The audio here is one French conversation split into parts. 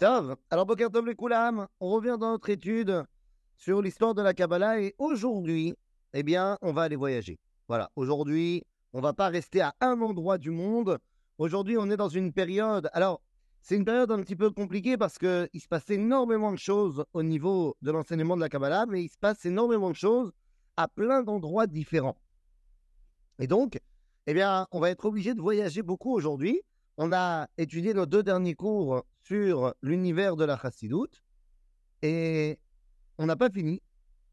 Alors Boker Tov Koulam, on revient dans notre étude sur l'histoire de la Kabbalah et aujourd'hui, eh bien, on va aller voyager. Voilà, aujourd'hui, on va pas rester à un endroit du monde. Aujourd'hui, on est dans une période. Alors, c'est une période un petit peu compliquée parce que il se passe énormément de choses au niveau de l'enseignement de la Kabbalah, mais il se passe énormément de choses à plein d'endroits différents. Et donc, eh bien, on va être obligé de voyager beaucoup aujourd'hui. On a étudié nos deux derniers cours sur l'univers de la Chassidoute et on n'a pas fini.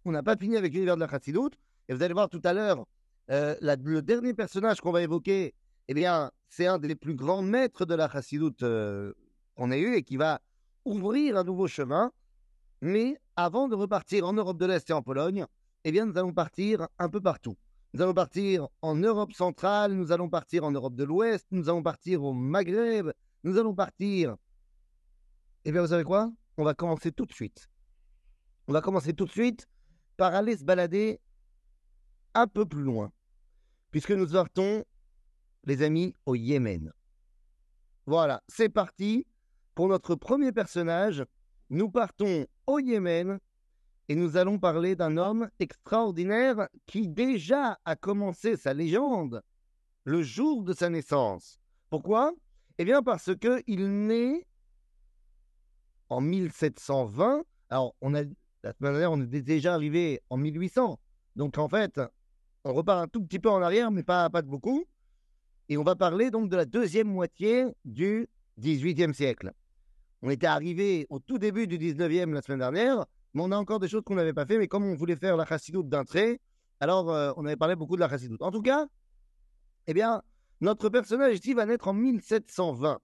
On n'a pas fini avec l'univers de la Chassidoute. Et vous allez voir tout à l'heure, euh, le dernier personnage qu'on va évoquer, eh bien, c'est un des plus grands maîtres de la Chassidoute euh, qu'on ait eu et qui va ouvrir un nouveau chemin. Mais avant de repartir en Europe de l'Est et en Pologne, eh bien, nous allons partir un peu partout. Nous allons partir en Europe centrale, nous allons partir en Europe de l'Ouest, nous allons partir au Maghreb, nous allons partir. Eh bien, vous savez quoi? On va commencer tout de suite. On va commencer tout de suite par aller se balader un peu plus loin. Puisque nous partons, les amis, au Yémen. Voilà, c'est parti pour notre premier personnage. Nous partons au Yémen et nous allons parler d'un homme extraordinaire qui déjà a commencé sa légende le jour de sa naissance. Pourquoi? Eh bien parce que il naît en 1720. Alors, on a la semaine dernière, on est déjà arrivé en 1800. Donc en fait, on repart un tout petit peu en arrière, mais pas, pas de beaucoup. Et on va parler donc de la deuxième moitié du 18e siècle. On était arrivé au tout début du 19e la semaine dernière, mais on a encore des choses qu'on n'avait pas fait. Mais comme on voulait faire la chassidoute d'un trait, alors euh, on avait parlé beaucoup de la chassidoute. En tout cas, eh bien, notre personnage ici va naître en 1720.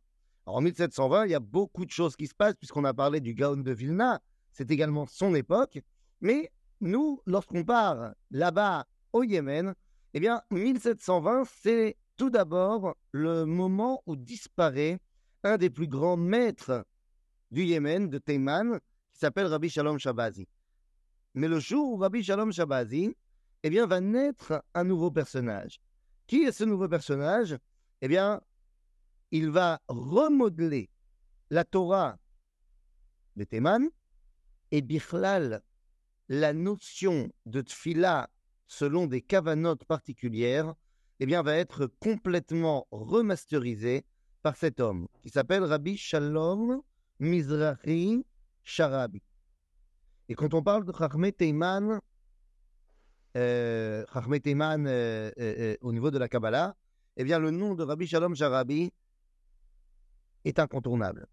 Alors, en 1720, il y a beaucoup de choses qui se passent, puisqu'on a parlé du Gaon de Vilna, c'est également son époque. Mais nous, lorsqu'on part là-bas au Yémen, eh bien, 1720, c'est tout d'abord le moment où disparaît un des plus grands maîtres du Yémen, de Théman, s'appelle Rabbi Shalom Shabazi. Mais le jour où Rabbi Shalom Shabazi, eh bien, va naître un nouveau personnage. Qui est ce nouveau personnage? Eh bien, il va remodeler la Torah de Théman et Bichlal, la notion de tfila selon des cavanotes particulières, eh bien, va être complètement remasterisée par cet homme qui s'appelle Rabbi Shalom Mizrahi Sharabi. Et quand on parle de Chachmé Teiman, euh, Teiman euh, euh, euh, au niveau de la Kabbalah, eh bien, le nom de Rabbi Shalom Sharabi est incontournable.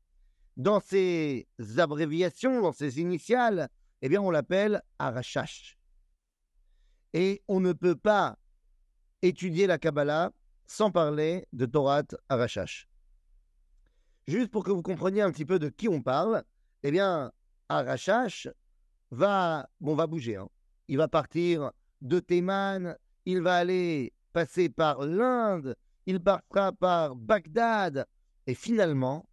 Dans ses abréviations, dans ses initiales, eh bien, on l'appelle Arashash. Et on ne peut pas étudier la Kabbalah sans parler de Torah Arashash. Juste pour que vous compreniez un petit peu de qui on parle, eh bien, Arashash va, bon, va bouger. hein. Il va partir de Théman, il va aller passer par l'Inde, il partira par Bagdad, et finalement,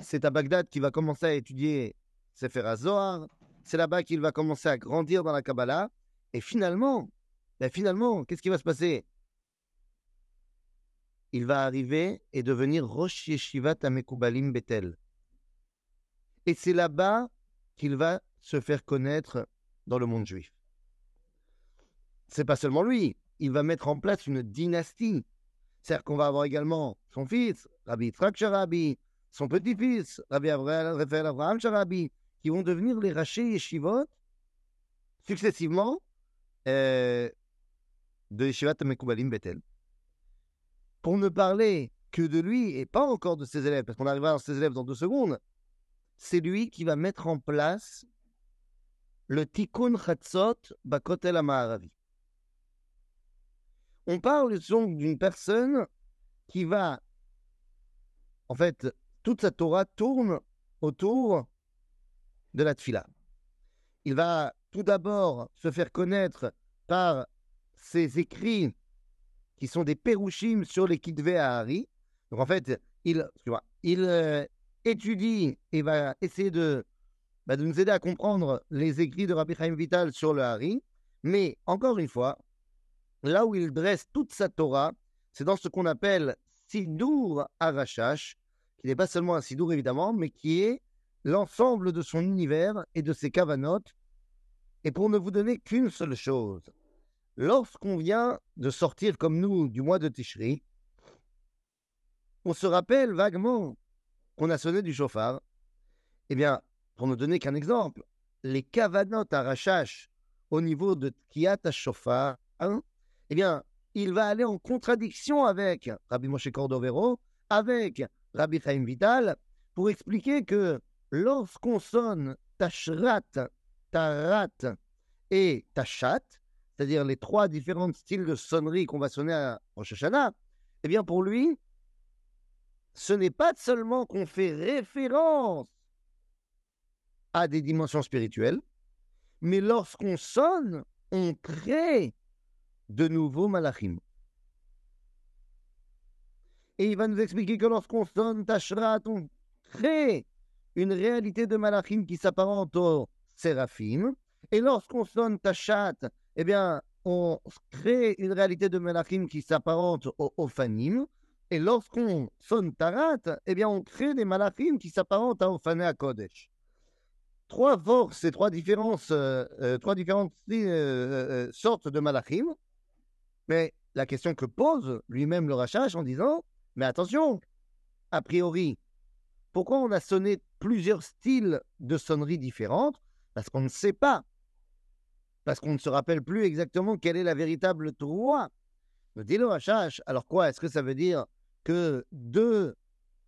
c'est à Bagdad qu'il va commencer à étudier Sefer HaZohar, c'est là-bas qu'il va commencer à grandir dans la Kabbalah, et finalement, ben finalement, qu'est-ce qui va se passer? Il va arriver et devenir Rosh Yeshivat Amekubalim Bethel. Et c'est là-bas qu'il va se faire connaître dans le monde juif. C'est pas seulement lui, il va mettre en place une dynastie. C'est-à-dire qu'on va avoir également son fils, Rabbi Yitzhak Sharabi, son petit-fils, Rabbi Abraham Sharabi, qui vont devenir les rachés yeshivot successivement euh, de Yeshivat Mekoubalim Bethel. Pour ne parler que de lui et pas encore de ses élèves, parce qu'on arrivera dans ses élèves dans deux secondes, c'est lui qui va mettre en place le Tikkun Chatzot Bakotel Amaharavi. On parle donc d'une personne qui va, en fait, toute sa Torah tourne autour de la Tfila. Il va tout d'abord se faire connaître par ses écrits qui sont des Perushim sur les Kitvé Ahari. Donc en fait, il, il euh, étudie et va essayer de, bah, de nous aider à comprendre les écrits de Rabbi Chaim Vital sur le Hari. Mais encore une fois, là où il dresse toute sa Torah, c'est dans ce qu'on appelle Sidur Arashash, qui qui n'est pas seulement un sidour évidemment, mais qui est l'ensemble de son univers et de ses cavanotes. Et pour ne vous donner qu'une seule chose, lorsqu'on vient de sortir comme nous du mois de Tishri, on se rappelle vaguement qu'on a sonné du chauffard. Eh bien, pour ne donner qu'un exemple, les cavanotes à au niveau de Tkiat chauffard, hein, eh bien, il va aller en contradiction avec Rabbi Moshe Cordovero, avec Rabbi Chaim Vital, pour expliquer que lorsqu'on sonne Tashrat, Tarat et Tashat, c'est-à-dire les trois différents styles de sonnerie qu'on va sonner à Rosh Hashanah, eh bien pour lui, ce n'est pas seulement qu'on fait référence à des dimensions spirituelles, mais lorsqu'on sonne, on crée de nouveaux malachim. Et il va nous expliquer que lorsqu'on sonne Tashrat, on crée une réalité de malachim qui s'apparente aux séraphim. Et lorsqu'on sonne Tashat, eh bien, on crée une réalité de malachim qui s'apparente aux Ophanim. Et lorsqu'on sonne Tarat, eh bien, on crée des malachim qui s'apparentent à Ophané Kodesh. Trois forces et trois différences, euh, euh, trois différentes euh, sortes de malachim. Mais la question que pose lui-même le Rachash en disant, mais attention, a priori, pourquoi on a sonné plusieurs styles de sonnerie différentes? Parce qu'on ne sait pas. Parce qu'on ne se rappelle plus exactement quelle est la véritable Torah. Me dit le Rachash, alors quoi Est-ce que ça veut dire que deux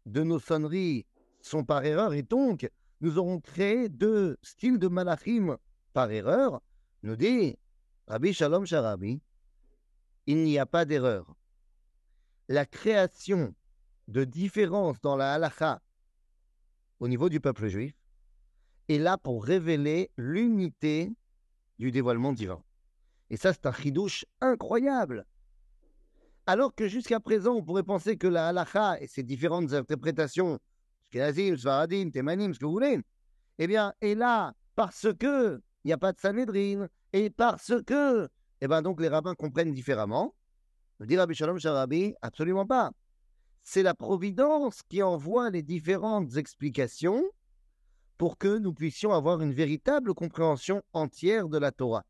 de nos sonneries sont par erreur et donc nous aurons créé deux styles de malachim par erreur Nous dit Rabbi Shalom Sharabi, il n'y a pas d'erreur. La création de différences dans la halakha au niveau du peuple juif est là pour révéler l'unité du dévoilement divin. Et ça, c'est un chidouche incroyable. Alors que jusqu'à présent, on pourrait penser que la halakha et ses différentes interprétations, Shkenazim, Svaradim, Temanim, ce que vous voulez, eh bien, est là parce que il n'y a pas de Sanhedrin et parce que, eh bien, donc les rabbins comprennent différemment. Me dit Rabbi Shalom Sharabi, absolument pas c'est la Providence qui envoie les différentes explications pour que nous puissions avoir une véritable compréhension entière de la Torah.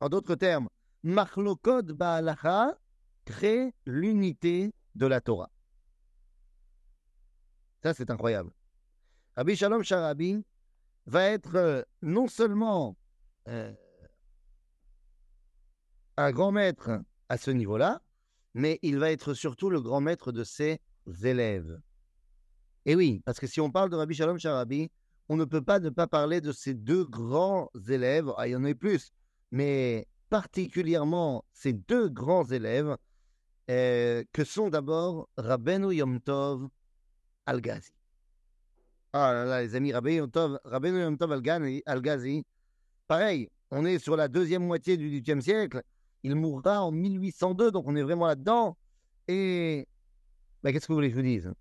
En d'autres termes, Machlokod Ba'alacha crée l'unité de la Torah. Ça, c'est incroyable. Rabbi Shalom Sharabi va être euh, non seulement euh, un grand maître à ce niveau-là, mais il va être surtout le grand maître de ses élèves. Et oui, parce que si on parle de Rabbi Shalom Sharabi, on ne peut pas ne pas parler de ces deux grands élèves, ah, il y en a plus, mais particulièrement ces deux grands élèves, euh, que sont d'abord Rabbeinu Yom Tov Al-Ghazi. Ah là là, les amis, Rabbeinu Yom Tov, Yom Tov Al-Ghazi, pareil, on est sur la deuxième moitié du XVIIIe siècle, il mourra en 1802, donc on est vraiment là-dedans. Et ben, qu'est-ce que vous voulez que je vous dise?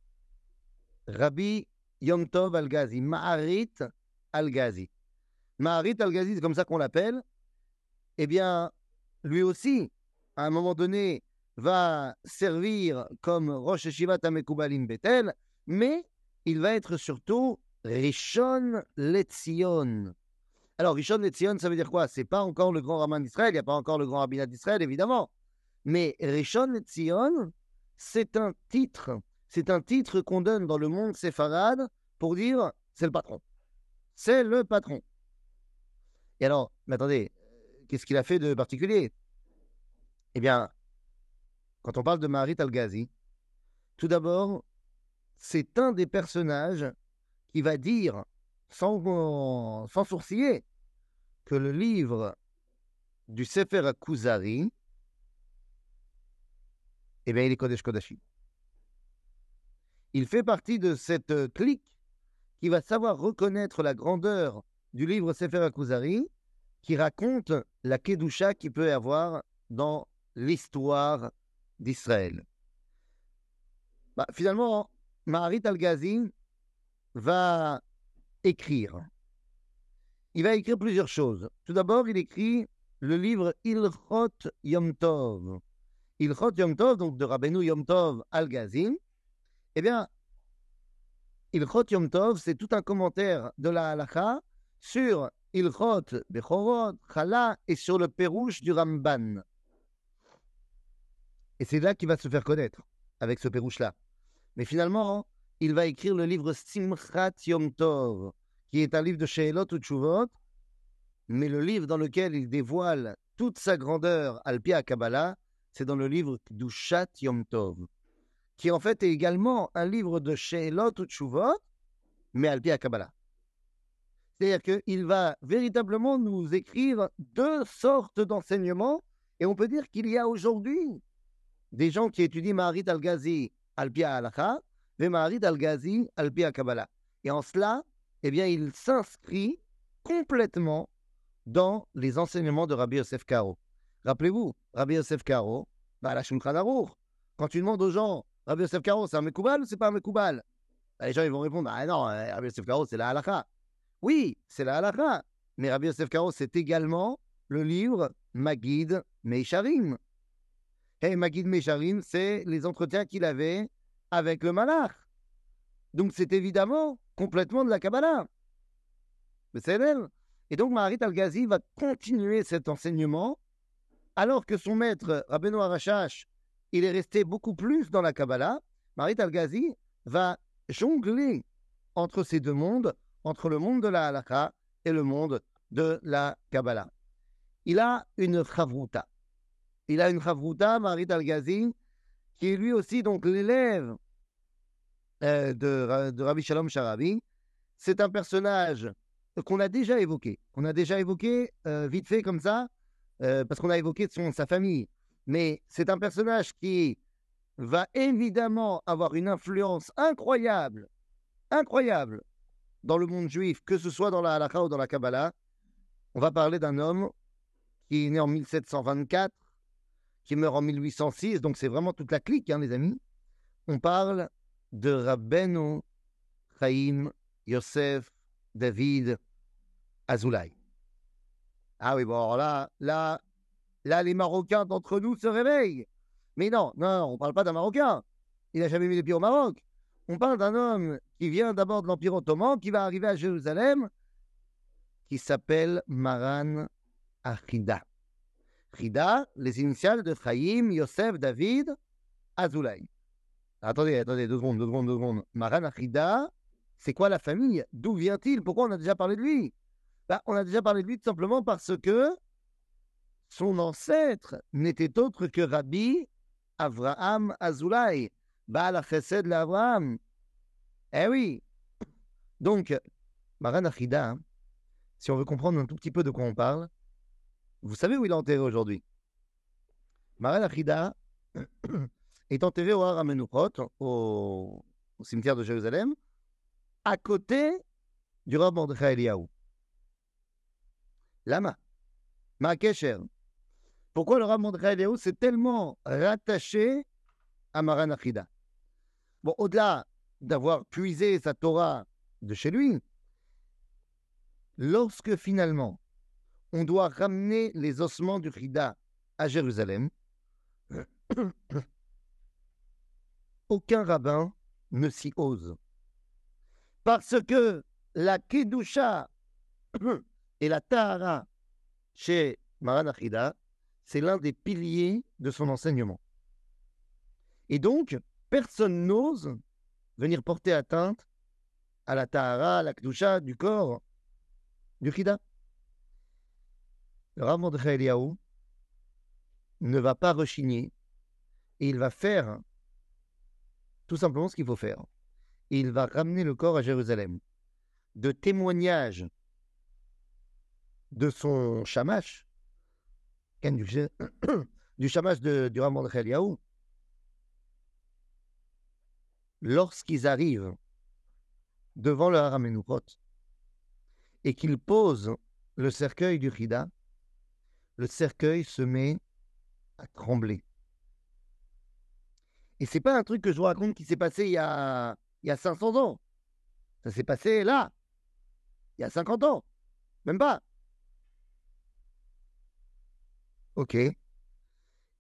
Rabbi Yom Tov Al-Ghazi, Maharit Al-Ghazi. Maharit Al-Ghazi, c'est comme ça qu'on l'appelle. Eh bien, lui aussi, à un moment donné, va servir comme Rosh Shiva Tamekoubalim Betel, mais il va être surtout Rishon Letzion. Alors, Rishon Tzion, ça veut dire quoi? C'est pas encore le grand rabbin d'Israël, il n'y a pas encore le grand rabbinat d'Israël, évidemment. Mais Rishon Tzion, c'est un titre. C'est un titre qu'on donne dans le monde séfarade pour dire c'est le patron. C'est le patron. Et alors, mais attendez, qu'est-ce qu'il a fait de particulier? Eh bien, quand on parle de Marit Al-Ghazi, tout d'abord, c'est un des personnages qui va dire, sans, sourciller, que le livre du Sefer Akuzari, eh bien, il est Kodesh Kodashim. Il fait partie de cette clique qui va savoir reconnaître la grandeur du livre Sefer Akuzari, qui raconte la Kedusha qu'il peut y avoir dans l'histoire d'Israël. Bah, finalement, Maharit Al-Ghazi va écrire il va écrire plusieurs choses. Tout d'abord, il écrit le livre Ilchot Yom Tov. Ilchot Yom Tov, donc de Rabbeinu Yom Tov Al-Gazim. Eh bien, Ilchot Yom Tov, c'est tout un commentaire de la halakha sur Ilchot Bechorot, Chala et sur le Pérouche du Ramban. Et c'est là qu'il va se faire connaître, avec ce Pérouche-là. Mais finalement, il va écrire le livre Simchat Yom Tov, qui est un livre de Sheelot ou mais le livre dans lequel il dévoile toute sa grandeur al à Kabbalah, c'est dans le livre Dushat Yom Tov, qui en fait est également un livre de Sheelot ou Tshuvot, mais al à Kabbalah. C'est-à-dire qu'il va véritablement nous écrire deux sortes d'enseignements, et on peut dire qu'il y a aujourd'hui des gens qui étudient Maharit al-Ghazi al-Pia al et Maharit al-Ghazi al-Pia Kabbalah. Et en cela, eh bien, il s'inscrit complètement dans les enseignements de Rabbi Yosef Karo. Rappelez-vous, Rabbi Yosef Karo, bah, la Quand tu demandes aux gens, Rabbi Yosef Karo, c'est un Mekoubal ou c'est pas un Mekoubal bah, Les gens ils vont répondre, ah non, euh, Rabbi Yosef Karo, c'est la halakha. Oui, c'est la halakha. Mais Rabbi Yosef Karo, c'est également le livre Magid Meisharim. Et Magid Meisharim, c'est les entretiens qu'il avait avec le malach. Donc c'est évidemment complètement de la Kabbalah. Mais c'est elle. Et donc Maharit Al-Ghazi va continuer cet enseignement, alors que son maître, Rabbeinu Arachash, il est resté beaucoup plus dans la Kabbalah. Maharit Al-Ghazi va jongler entre ces deux mondes, entre le monde de la halakha et le monde de la Kabbalah. Il a une chavruta. Il a une chavruta, Maharit Al-Ghazi, qui est lui aussi donc l'élève euh, de, Rabbi Shalom Sharabi. C'est un personnage qu'on a déjà évoqué. On a déjà évoqué euh, vite fait comme ça, euh, parce qu'on a évoqué son, sa famille. Mais c'est un personnage qui va évidemment avoir une influence incroyable, incroyable dans le monde juif, que ce soit dans la halakha ou dans la Kabbalah. On va parler d'un homme qui est né en 1724, qui meurt en 1806, donc c'est vraiment toute la clique, hein, les amis. On parle de Rabbeinu Chaim Yosef David Azoulay. Ah oui, bon, là, là, là, les Marocains d'entre nous se réveillent. Mais non, non, on ne parle pas d'un Marocain. Il n'a jamais mis les pieds au Maroc. On parle d'un homme qui vient d'abord de l'Empire ottoman, qui va arriver à Jérusalem, qui s'appelle Maran Achida. Chida, les initiales de Chaim Yosef David Azoulay. Attendez, attendez, deux secondes, deux secondes, deux secondes. Maran c'est quoi la famille? D'où vient-il? Pourquoi on a déjà parlé de lui? Bah, On a déjà parlé de lui tout simplement parce que son ancêtre n'était autre que Rabbi Avraham Azoulay, Baal Chesed l'Avraham. Eh oui Donc, Maran Achida, si on veut comprendre un tout petit peu de quoi on parle, vous savez où il est enterré aujourd'hui? Maran Achida est enterré au Har au, au cimetière de Jérusalem, à côté du Rav Mordechai. Lama, Ma'akesher. Pourquoi le Rav Mordechai Eliyahu s'est tellement rattaché à Maran Achida Bon, au-delà d'avoir puisé sa Torah de chez lui, lorsque finalement on doit ramener les ossements du Chida à Jérusalem, aucun rabbin ne s'y ose. Parce que la Kedusha et la Tahara chez Maran Achida, c'est l'un des piliers de son enseignement. Et donc, personne n'ose venir porter atteinte à la Tahara, à la Kedusha du corps du Chida. Le Rav ne va pas rechigner et il va faire tout simplement ce qu'il faut faire il va ramener le corps à Jérusalem. De témoignage de son chamash, du, de, du de lorsqu'ils arrivent devant le Haramenuchot et qu'ils posent le cercueil du Chida, le cercueil se met à trembler. Et c'est pas un truc que je vous raconte qui s'est passé il y a il y a 500 ans. Ça s'est passé là, il y a 50 ans. Même pas. Ok. Et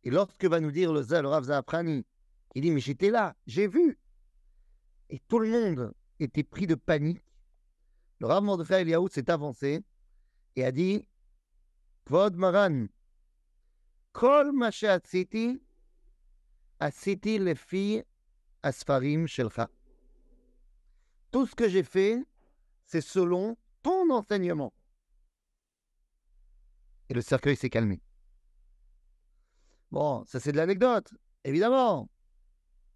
lorsque va nous dire le, le Rav il dit, mais j'étais là, j'ai vu. Et tout le monde était pris de panique. Le Rav Mordechai Eliaou s'est avancé et a dit Tout ce que j'ai fait, c'est selon ton enseignement. Et le cercueil s'est calmé. Bon, ça c'est de l'anecdote, évidemment.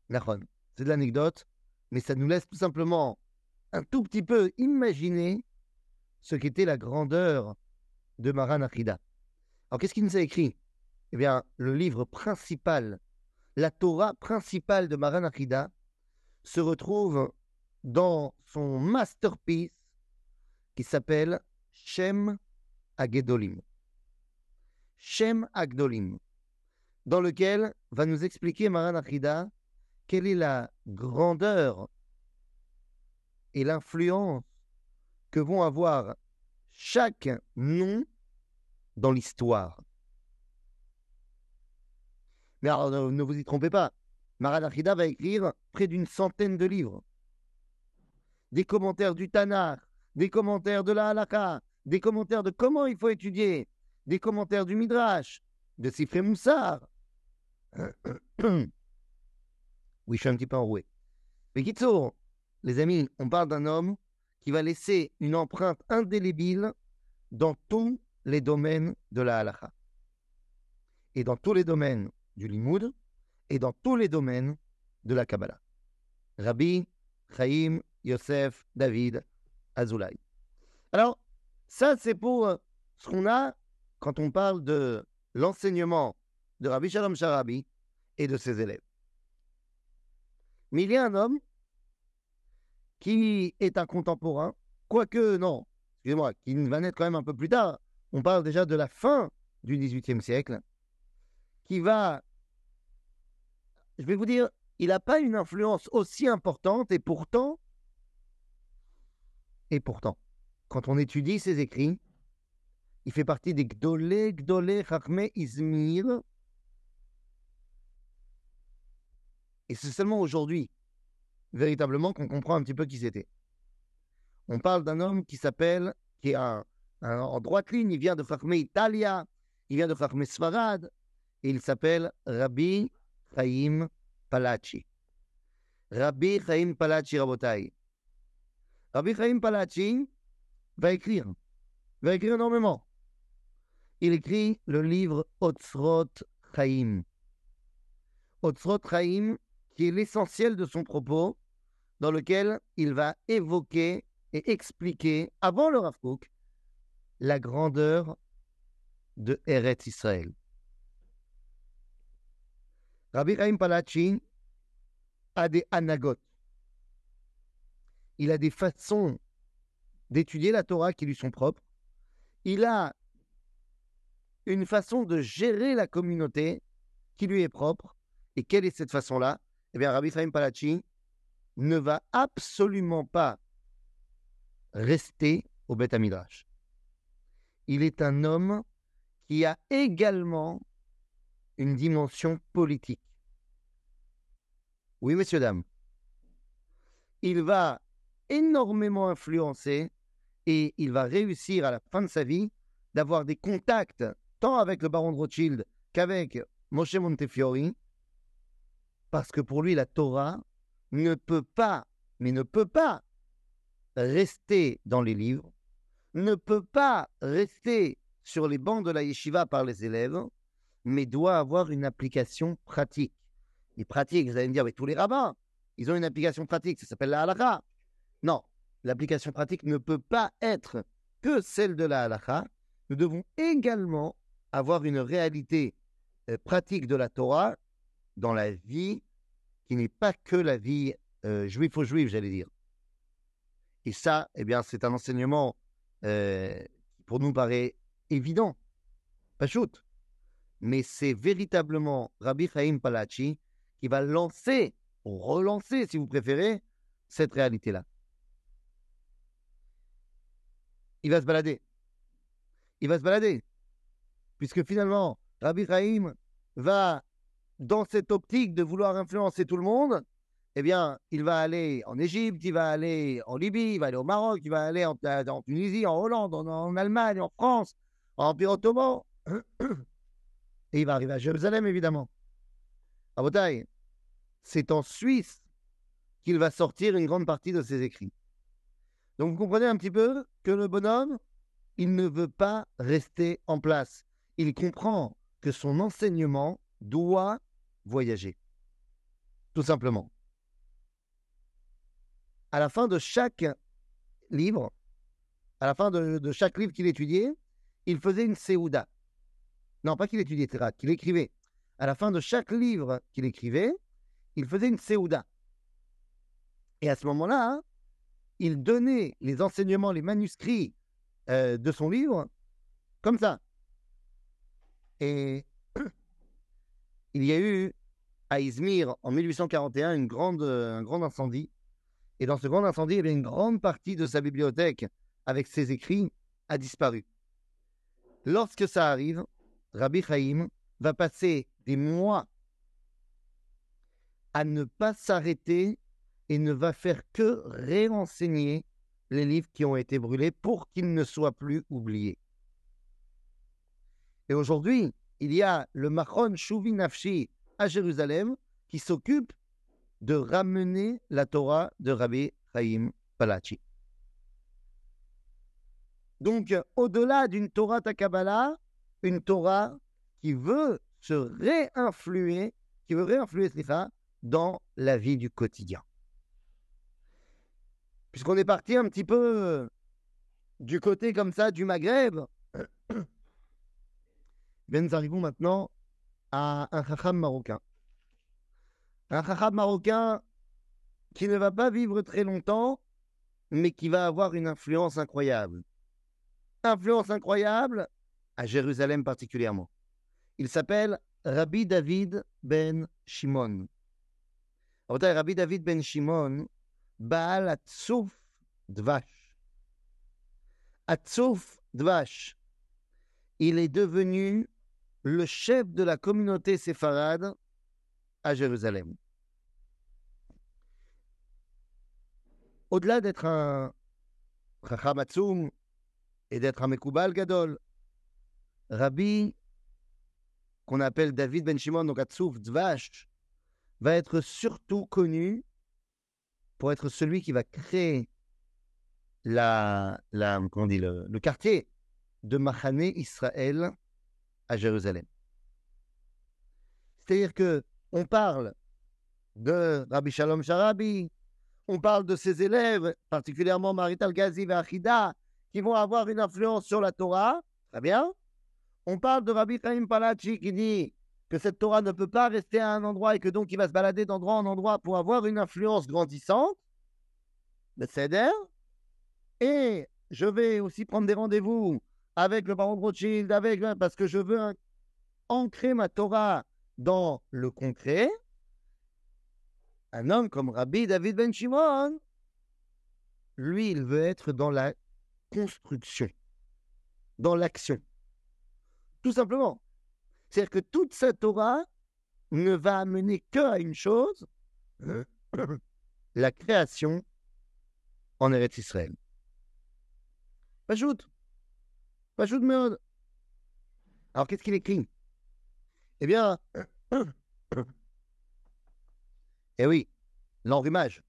C'est de l'anecdote, mais ça nous laisse tout simplement un tout petit peu imaginer ce qu'était la grandeur de Maran Achida. Alors qu'est-ce qu'il nous a écrit? Eh bien, le livre principal, la Torah principale de Maran Achida, se retrouve dans son masterpiece qui s'appelle Shem Agedolim. Shem Agdolim, dans lequel va nous expliquer Maran Achida quelle est la grandeur et l'influence que vont avoir chaque nom dans l'histoire. Mais alors, ne, vous y trompez pas, Maran Achida va écrire près d'une centaine de livres. Des commentaires du Tanakh, des commentaires de la Halakha, des commentaires de comment il faut étudier, des commentaires du Midrash, de Sifre Moussar. Oui, je suis un petit peu enroué. Mais Kitsour, les amis, on parle d'un homme qui va laisser une empreinte indélébile dans tous les domaines de la halakha. Et dans tous les domaines du limoud, et dans tous les domaines de la Kabbalah. Rabbi, Chaim, Yosef, David, Azoulay. Alors, ça, c'est pour euh, ce qu'on a quand on parle de l'enseignement de Rabbi Shalom Sharabi et de ses élèves. Mais il y a un homme qui est un contemporain, quoique non, excusez-moi, qui va naître quand même un peu plus tard. On parle déjà de la fin du XVIIIe siècle, qui va, je vais vous dire, il n'a pas une influence aussi importante et pourtant, et pourtant, quand on étudie ses écrits, il fait partie des Gdolé, Gdolé, Chachme, Izmir, Et c'est seulement aujourd'hui, véritablement, qu'on comprend un petit peu qui c'était. On parle d'un homme qui s'appelle, qui est un, en droite ligne, il vient de Chachme Italia, il vient de Chachme Sfarad, et il s'appelle Rabbi Chaim Palachi. Rabbi Chaim Palachi Rabotai. Rabbi Chaim Palachi va écrire, va écrire énormément. Il écrit le livre Otsrot Chaim. Otsrot Chaim, qui est l'essentiel de son propos, dans lequel il va évoquer et expliquer, avant le Rav la grandeur de Eretz Israël. Rabbi Chaim Palachi a des anagotes. Il a des façons d'étudier la Torah qui lui sont propres. Il a une façon de gérer la communauté qui lui est propre. Et quelle est cette façon-là? Eh bien, Rabbi Chaim Palachi ne va absolument pas rester au Beth Midrash. Il est un homme qui a également une dimension politique. Oui, messieurs, dames. Il va énormément influencer et il va réussir à la fin de sa vie d'avoir des contacts tant avec le baron de Rothschild qu'avec Moshe Montefiore parce que pour lui, la Torah ne peut pas, mais ne peut pas rester dans les livres, ne peut pas rester sur les bancs de la yeshiva par les élèves, mais doit avoir une application pratique. Et pratique, vous allez me dire, mais tous les rabbins, ils ont une application pratique, ça s'appelle la halakha. Non, l'application pratique ne peut pas être que celle de la halakha. Nous devons également avoir une réalité euh, pratique de la Torah dans la vie qui n'est pas que la vie juif ou juive, j'allais dire. Et ça, eh bien, c'est un enseignement euh, pour nous paraît évident, pas shoot. Mais c'est véritablement Rabbi Chaim Palachi qui va lancer, relancer, si vous préférez, cette réalité-là. Il va se balader. Il va se balader. Puisque finalement, Rabbi Chaim va dans cette optique de vouloir influencer tout le monde, eh bien, il va aller en Égypte, il va aller en Libye, il va aller au Maroc, il va aller en, Tunisie, en Hollande, en, Allemagne, en France, en Empire ottoman. Et il va arriver à Jérusalem, évidemment. À Botaï, c'est en Suisse qu'il va sortir une grande partie de ses écrits. Donc vous comprenez un petit peu que le bonhomme, il ne veut pas rester en place. Il comprend que son enseignement doit voyager. Tout simplement à la fin de chaque livre, à la fin de, chaque livre qu'il étudiait, il faisait une séouda. Non, pas qu'il étudiait, qu'il écrivait. À la fin de chaque livre qu'il écrivait, il faisait une séouda. Et à ce moment-là, il donnait les enseignements, les manuscrits euh, de son livre comme ça. Et il y a eu à Izmir en 1841 une grande, un grand incendie et dans ce grand incendie, eh une grande partie de sa bibliothèque avec ses écrits a disparu. Lorsque ça arrive, Rabbi Chaim va passer des mois à ne pas s'arrêter et ne va faire que réenseigner les livres qui ont été brûlés pour qu'ils ne soient plus oubliés. Et aujourd'hui, il y a le Machon Shuvi Nafshi à Jérusalem qui s'occupe de ramener la Torah de Rabbi Chaim Palachi. Donc, au-delà d'une Torah Takabala, une Torah qui veut se réinfluer, qui veut réinfluer dans la vie du quotidien. Puisqu'on est parti un petit peu du côté comme ça du Maghreb, ben, nous arrivons maintenant à un Chacham marocain un chachab marocain qui ne va pas vivre très longtemps, mais qui va avoir une influence incroyable. Influence incroyable à Jérusalem particulièrement. Il s'appelle Rabbi David ben Shimon. Rabbi David ben Shimon, Baal Atsouf Dvash. Atsouf Dvash. Il est devenu le chef de la communauté séfarade à Jérusalem. Au-delà d'être un Chacham et d'être un Mekoubal Gadol, Rabbi, qu'on appelle David Ben Shimon, donc Atsouf Dvash, va être surtout connu pour être celui qui va créer la, la, comment dit, le, quartier de Mahané Israël à Jérusalem. C'est-à-dire que on parle de Rabbi Shalom Sharabi, on parle de ses élèves, particulièrement Marital Gazi et Achida, qui vont avoir une influence sur la Torah. Très bien. On parle de Rabbi Chaim Palachi qui dit que cette Torah ne peut pas rester à un endroit et que donc il va se balader d'endroit en endroit pour avoir une influence grandissante. Le Seder. Et je vais aussi prendre des rendez-vous avec le baron Rothschild, avec, parce que je veux ancrer ma Torah dans le concret, un homme comme Rabbi David Ben Shimon, lui, il veut être dans la construction, dans l'action. Tout simplement. C'est-à-dire que toute cette Torah ne va amener qu'à une chose, la création en Eretz Israël. Pas shoot merde. Alors qu'est-ce qu'il écrit? Eh bien, eh oui, l'enrhumage.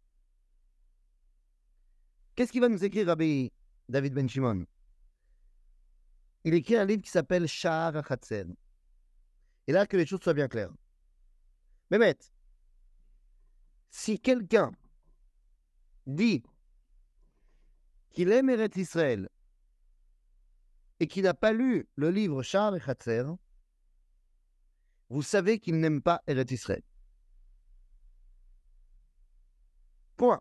Qu'est-ce qu'il va nous écrire, Rabbi David Ben Shimon? Il écrit un livre qui s'appelle Shahar Achatsen. Et là, que les choses soient bien claires. Mehmet, si quelqu'un dit qu'il aime Eretz Israël et qu'il n'a pas lu le livre Shahar Achatsen, vous savez qu'il n'aime pas Eretz Israël. Point.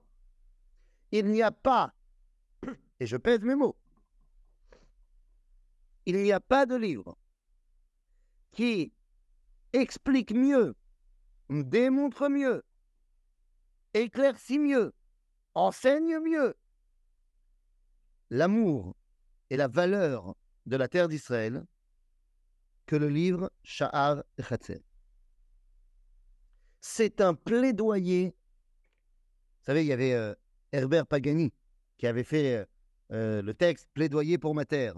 Il n'y a pas, et je pèse mes mots, il n'y a pas de livre qui explique mieux, démontre mieux, éclaircit mieux, enseigne mieux l'amour et la valeur de la terre d'Israël que le livre Sha'ar Chatzel. C'est un plaidoyer savez, il y avait euh, Herbert Pagani qui avait fait euh, euh, le texte Plaidoyer pour ma terre.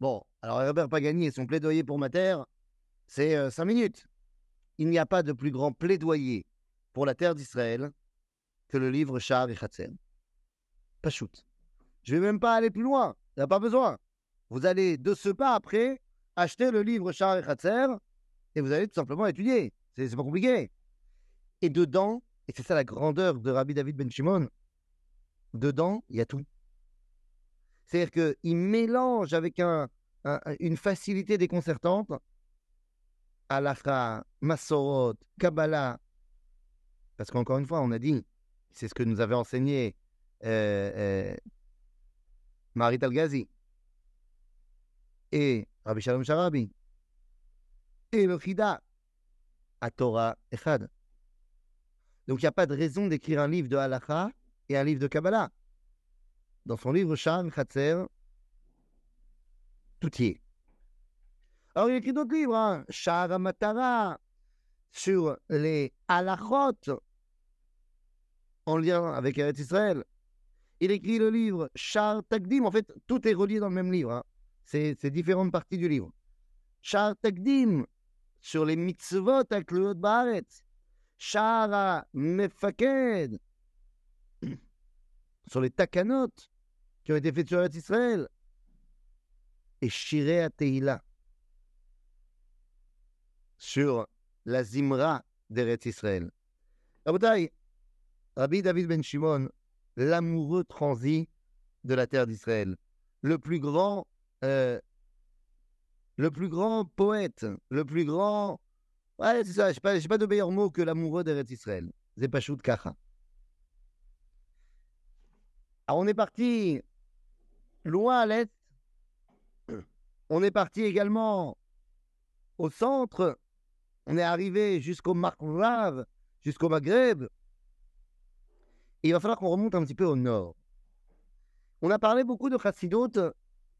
Bon, alors Herbert Pagani et son plaidoyer pour ma terre, c'est cinq minutes. Il n'y a pas de plus grand plaidoyer pour la terre d'Israël que le livre Char et Chatzer. Pas shoot. Je vais même pas aller plus loin. Il n'y a pas besoin. Vous allez de ce pas après acheter le livre Char et Chatzer et vous allez tout simplement étudier. C'est pas compliqué. Et dedans, et c'est ça la grandeur de Rabbi David Ben Shimon, dedans, il y a tout. C'est-à-dire qu'il mélange avec un, un- une facilité déconcertante Halakha, Masorot, Kabbalah. Parce qu'encore une fois, on a dit, c'est ce que nous avait enseigné euh, euh, Al-Ghazi et Shalom Sharabi et le Chida à Torah Echad. Donc il n'y a pas de raison d'écrire un livre de Halakha et un livre de Kabbalah. Dans son livre Sham Khatser, tout y est. Alors il écrit d'autres livres, hein, sur les halachot en lien avec Eretz Israël. Il écrit le livre Shar Takdim. En fait, tout est relié dans le même livre. hein. C'est différentes parties du livre. Shar Takdim sur les mitzvot à Kluot Baaretz. Shara Mefaked sur les takanot qui ont été faits sur Israël. Et Shirei Tehila sur la Zimra d'Eretz Israël. Rabotai, Rabbi David Ben Shimon, l'amoureux transi de la terre d'Israël, le plus grand, euh, le plus grand poète, le plus grand, ouais c'est ça, je n'ai pas, de meilleur mot que l'amoureux d'Eretz Israël. C'est Kacha. Alors on est parti loin à l'est, on est parti également au centre, on est arrivé jusqu'au Marrav, jusqu'au Maghreb. Il va falloir qu'on remonte un petit peu au nord. On a parlé beaucoup de Chassidot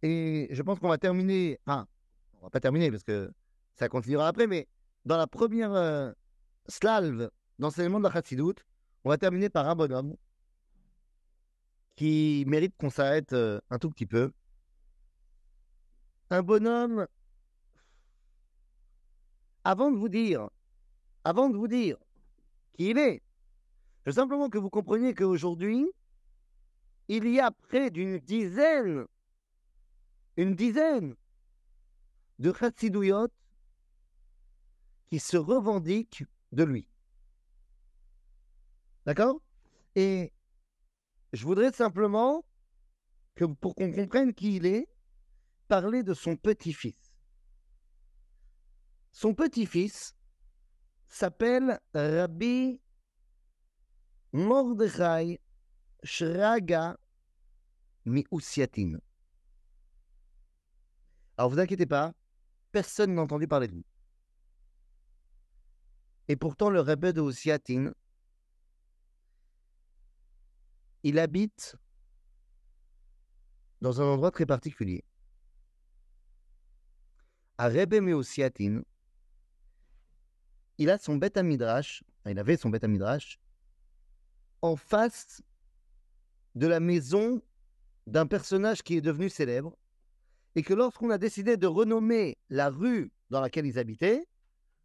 et je pense qu'on va terminer. Enfin, on va pas terminer parce que ça continuera après, mais dans la première euh, slave d'enseignement de la Chassidut, on va terminer par un bonhomme qui mérite qu'on s'arrête euh, un tout petit peu. Un bonhomme avant de vous dire, avant de vous dire qui il est, je veux simplement que vous compreniez qu'aujourd'hui, il y a près d'une dizaine, une dizaine de Chassidouyot qui se revendiquent de lui. D'accord? Et je voudrais simplement que pour qu'on comprenne qui il est, parler de son petit-fils. Son petit-fils s'appelle Rabbi Mordechai Shraga Miusiatin. Alors vous inquiétez pas, personne n'a entendu parler de lui. Et pourtant, le Rebbe de Usiatin, il habite dans un endroit très particulier. À Rebbe Meusiatin, il a son bête à il avait son bête à en face de la maison d'un personnage qui est devenu célèbre, et que lorsqu'on a décidé de renommer la rue dans laquelle ils habitaient,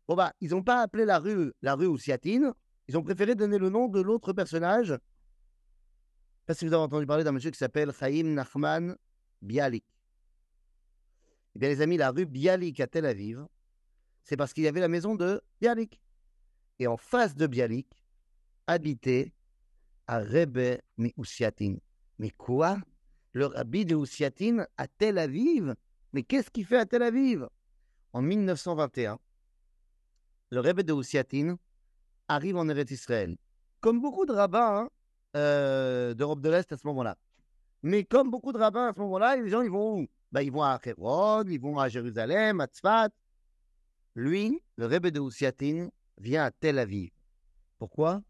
bon bah, ils n'ont pas appelé la rue la rue Ousiatine, ils ont préféré donner le nom de l'autre personnage. Je sais pas si vous avez entendu parler d'un monsieur qui s'appelle Chaim Nachman Bialik. Eh bien, les amis, la rue Bialik à Tel Aviv, c'est parce qu'il y avait la maison de Bialik. Et en face de Bialik, habitait un Rebbe Miusiatin. Mais quoi? Le rabbi de Ousiatin à Tel Aviv Mais qu'est-ce qu'il fait à Tel Aviv? En 1921, le Rebbe de Ousiatin arrive en Eretz Israël. Comme beaucoup de rabbins hein, euh, d'Europe de l'Est à ce moment-là. Mais comme beaucoup de rabbins à ce moment-là, les gens, ils vont où? Ben, Ils vont à Hebron, ils vont à Jérusalem, à Tzfat. Lui, le Rebbe de Ousiatin, vient à Tel Aviv. Pourquoi?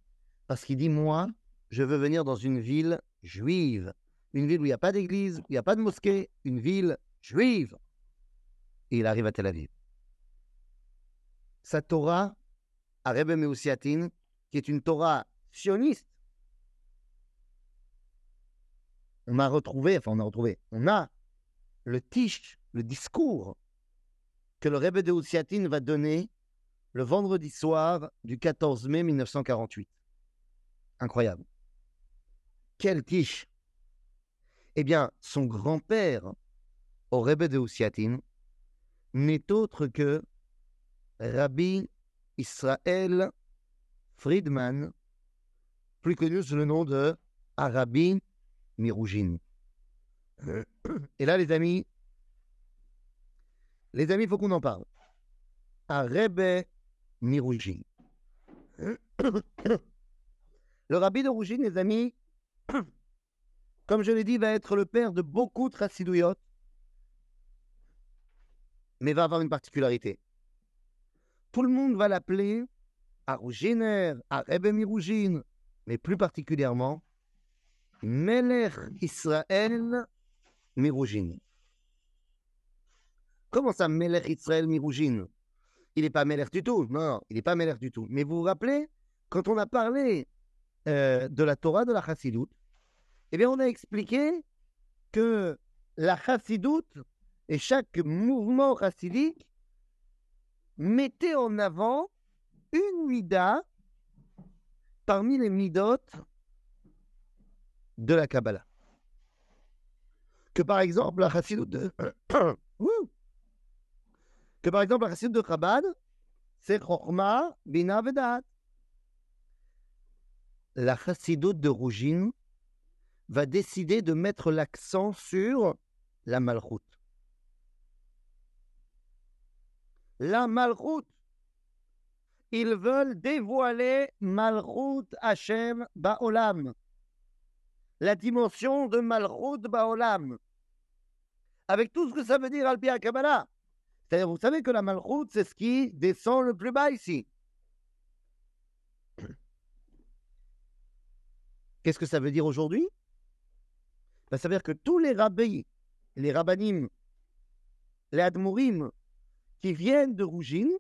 Parce qu'il dit, moi, je veux venir dans une ville juive. Une ville où il n'y a pas d'église, où il n'y a pas de mosquée, une ville juive. Et il arrive à Tel Aviv. Sa Torah, à Rebbe Meusiatin, qui est une Torah sioniste, on a retrouvé, enfin on a retrouvé, on a le tiche, le discours que le Rebbe de va donner le vendredi soir du 14 mai 1948. Incroyable. Quel tiche Eh bien, son grand-père, au Rebbe de Oussiatine, n'est autre que Rabbi Israël Friedman, plus connu sous le nom de Arabi Miroujine. Et là, les amis, les amis, il faut qu'on en parle. Arabi Miroujine. Le rabbi de les amis, comme je l'ai dit, va être le père de beaucoup de Chassidouyot, mais va avoir une particularité. Tout le monde va l'appeler à Rouginer, à Rebbe Miroujine, mais plus particulièrement Melech Israël Miroujine. Comment ça, Melech Israël Miroujine Il n'est pas Melech du tout. Non, il n'est pas Melech du tout. Mais vous vous rappelez, quand on a parlé euh, de la Torah de la Chassidoute, eh bien, on a expliqué que la Chassidoute et chaque mouvement chassidique mettait en avant une mida parmi les midot de la Kabbalah. Que par exemple, la chassidoute de... que par exemple, la chassidoute de Chabad, c'est Chokhmah, Bina, Vedat. La chassidoute de Rougine va décider de mettre l'accent sur la malchoute. La malchoute. Ils veulent dévoiler Malchut Hashem Baolam. La dimension de Malchut Baolam. Avec tout ce que ça veut dire al Kabbalah. C'est-à-dire, vous savez que la Malchut, c'est ce qui descend le plus bas ici. Qu'est-ce que ça veut dire aujourd'hui? Ben, Ça veut dire que tous les rabbis, les rabbanim, les admourim qui viennent de Rougine,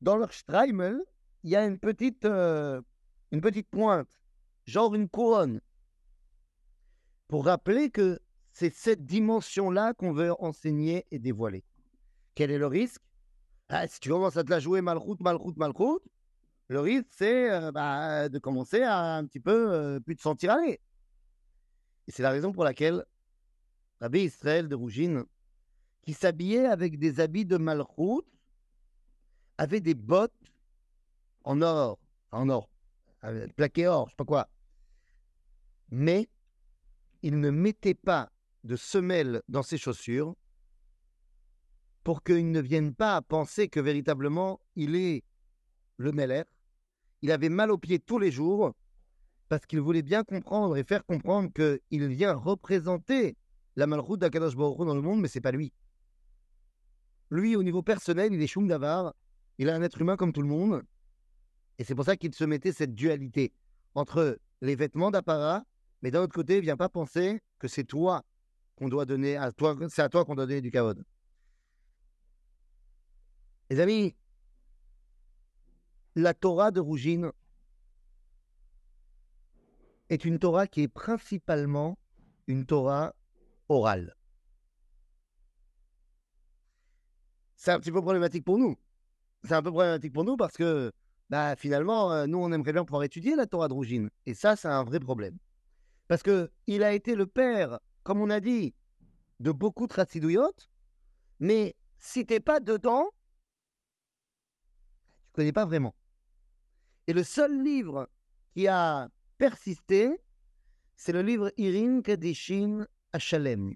dans leur Streimel, il y a une petite, euh, une petite pointe, genre une couronne, pour rappeler que c'est cette dimension-là qu'on veut enseigner et dévoiler. Quel est le risque? Ah, Si tu commences à te la jouer malroute, malroute, malroute, le risque, c'est euh, bah, de commencer à un petit peu euh, plus te sentir aller. Et c'est la raison pour laquelle Rabbi Israël de Rougine, qui s'habillait avec des habits de malroute, avait des bottes en or, en or, plaqué or, je sais pas quoi. Mais il ne mettait pas de semelles dans ses chaussures pour qu'ils ne viennent pas à penser que véritablement il est le Meller. Il avait mal aux pieds tous les jours parce qu'il voulait bien comprendre et faire comprendre qu'il vient représenter la malroute d'Akadosh Baruch dans le monde, mais c'est pas lui. Lui, au niveau personnel, il est Shum Davar, il est un être humain comme tout le monde. Et c'est pour ça qu'il se mettait cette dualité entre les vêtements d'apparat, mais d'un autre côté, viens pas penser que c'est toi qu'on doit donner à toi, c'est à toi qu'on doit donner du kavod. Les amis, la Torah de Rougine est une Torah qui est principalement une Torah orale. C'est un petit peu problématique pour nous c'est un peu problématique pour nous parce que bah, finalement, euh, nous, on aimerait bien pouvoir étudier la Torah de Rougine. Et ça, c'est un vrai problème. Parce que il a été le père, comme on a dit, de beaucoup de Ratzidouyot, mais si t'es pas dedans, tu connais pas vraiment. Et le seul livre qui a persisté, c'est le livre Irin Kadishin Shalem.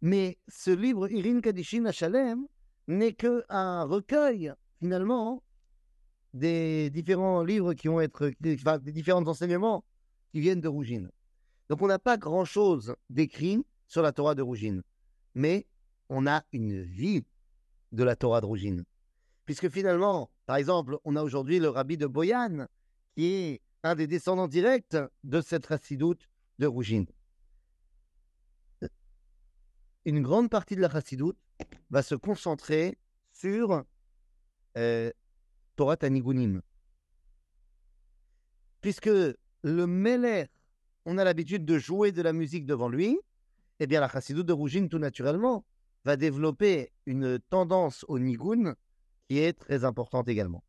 Mais ce livre Irin Kadishin Shalem, n'est qu'un recueil, finalement, des différents livres qui vont être, des différents enseignements qui viennent de Rougine. Donc, on n'a pas grand-chose d'écrit sur la Torah de Rougine, mais on a une vie de la Torah de Rougine. Puisque finalement, par exemple, on a aujourd'hui le rabbi de Boyan, qui est des descendants directs de cette chassidoute de Rougine. Une grande partie de la chassidoute va se concentrer sur euh, Torah Tanigunim. Puisque le Meller, on a l'habitude de jouer de la musique devant lui, eh bien la chassidoute de Rougine, tout naturellement, va développer une tendance au nigun qui est très importante également.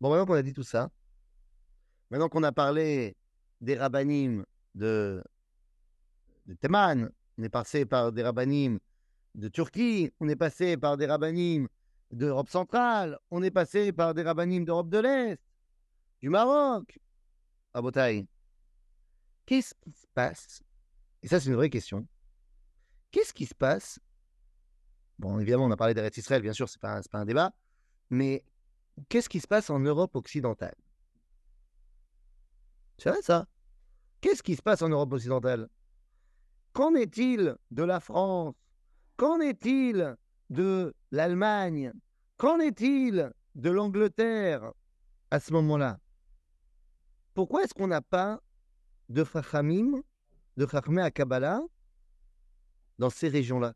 Bon, maintenant qu'on a dit tout ça, maintenant qu'on a parlé des rabbinim de, de Théman, on est passé par des rabbinim de Turquie, on est passé par des rabbinim d'Europe centrale, on est passé par des rabbinim d'Europe de l'Est, du Maroc, à Botaï. Qu'est-ce qui se passe? Et ça, c'est une vraie question. Qu'est-ce qui se passe? Bon, évidemment, on a parlé d'Eretz Israël, bien sûr, ce n'est pas, pas un débat, mais qu'est-ce qui se passe en Europe occidentale? C'est vrai ça. Qu'est-ce qui se passe en Europe occidentale? Qu'en est-il de la France? Qu'en est-il de l'Allemagne? Qu'en est-il de l'Angleterre à ce moment-là? Pourquoi est-ce qu'on n'a pas de Chachamim, de Chachmé à Kabbalah dans ces régions-là?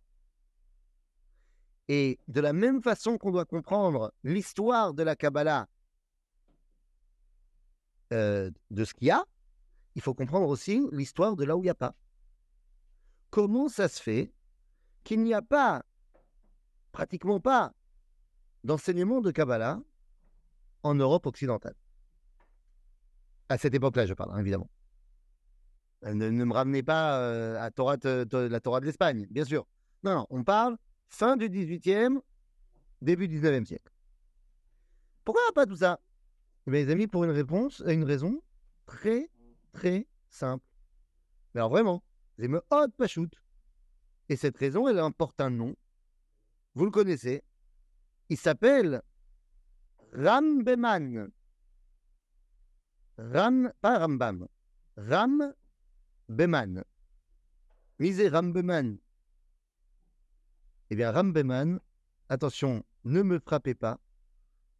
Et de la même façon qu'on doit comprendre l'histoire de la Kabbalah euh, de ce qu'il y a, il faut comprendre aussi l'histoire de là où il n'y a pas. Comment ça se fait qu'il n'y a pas pratiquement pas d'enseignement de Kabbalah en Europe occidentale? À cette époque-là, je parle, hein, évidemment. Euh, ne, me ramenez pas euh, à la Torah de l'Espagne, bien sûr. Non, non, on parle fin du 18e, début du 19e siècle. Pourquoi pas tout ça? Mes amis, pour une réponse, une raison très, très simple. Mais alors vraiment, c'est me hot pas shoot. Et cette raison, elle importe un nom vous le connaissez. Il s'appelle Rambeman. Ram, pas Rambam. Ram Beman. Misez Rambeman. Eh bien, Rambeman, attention, ne me frappez pas.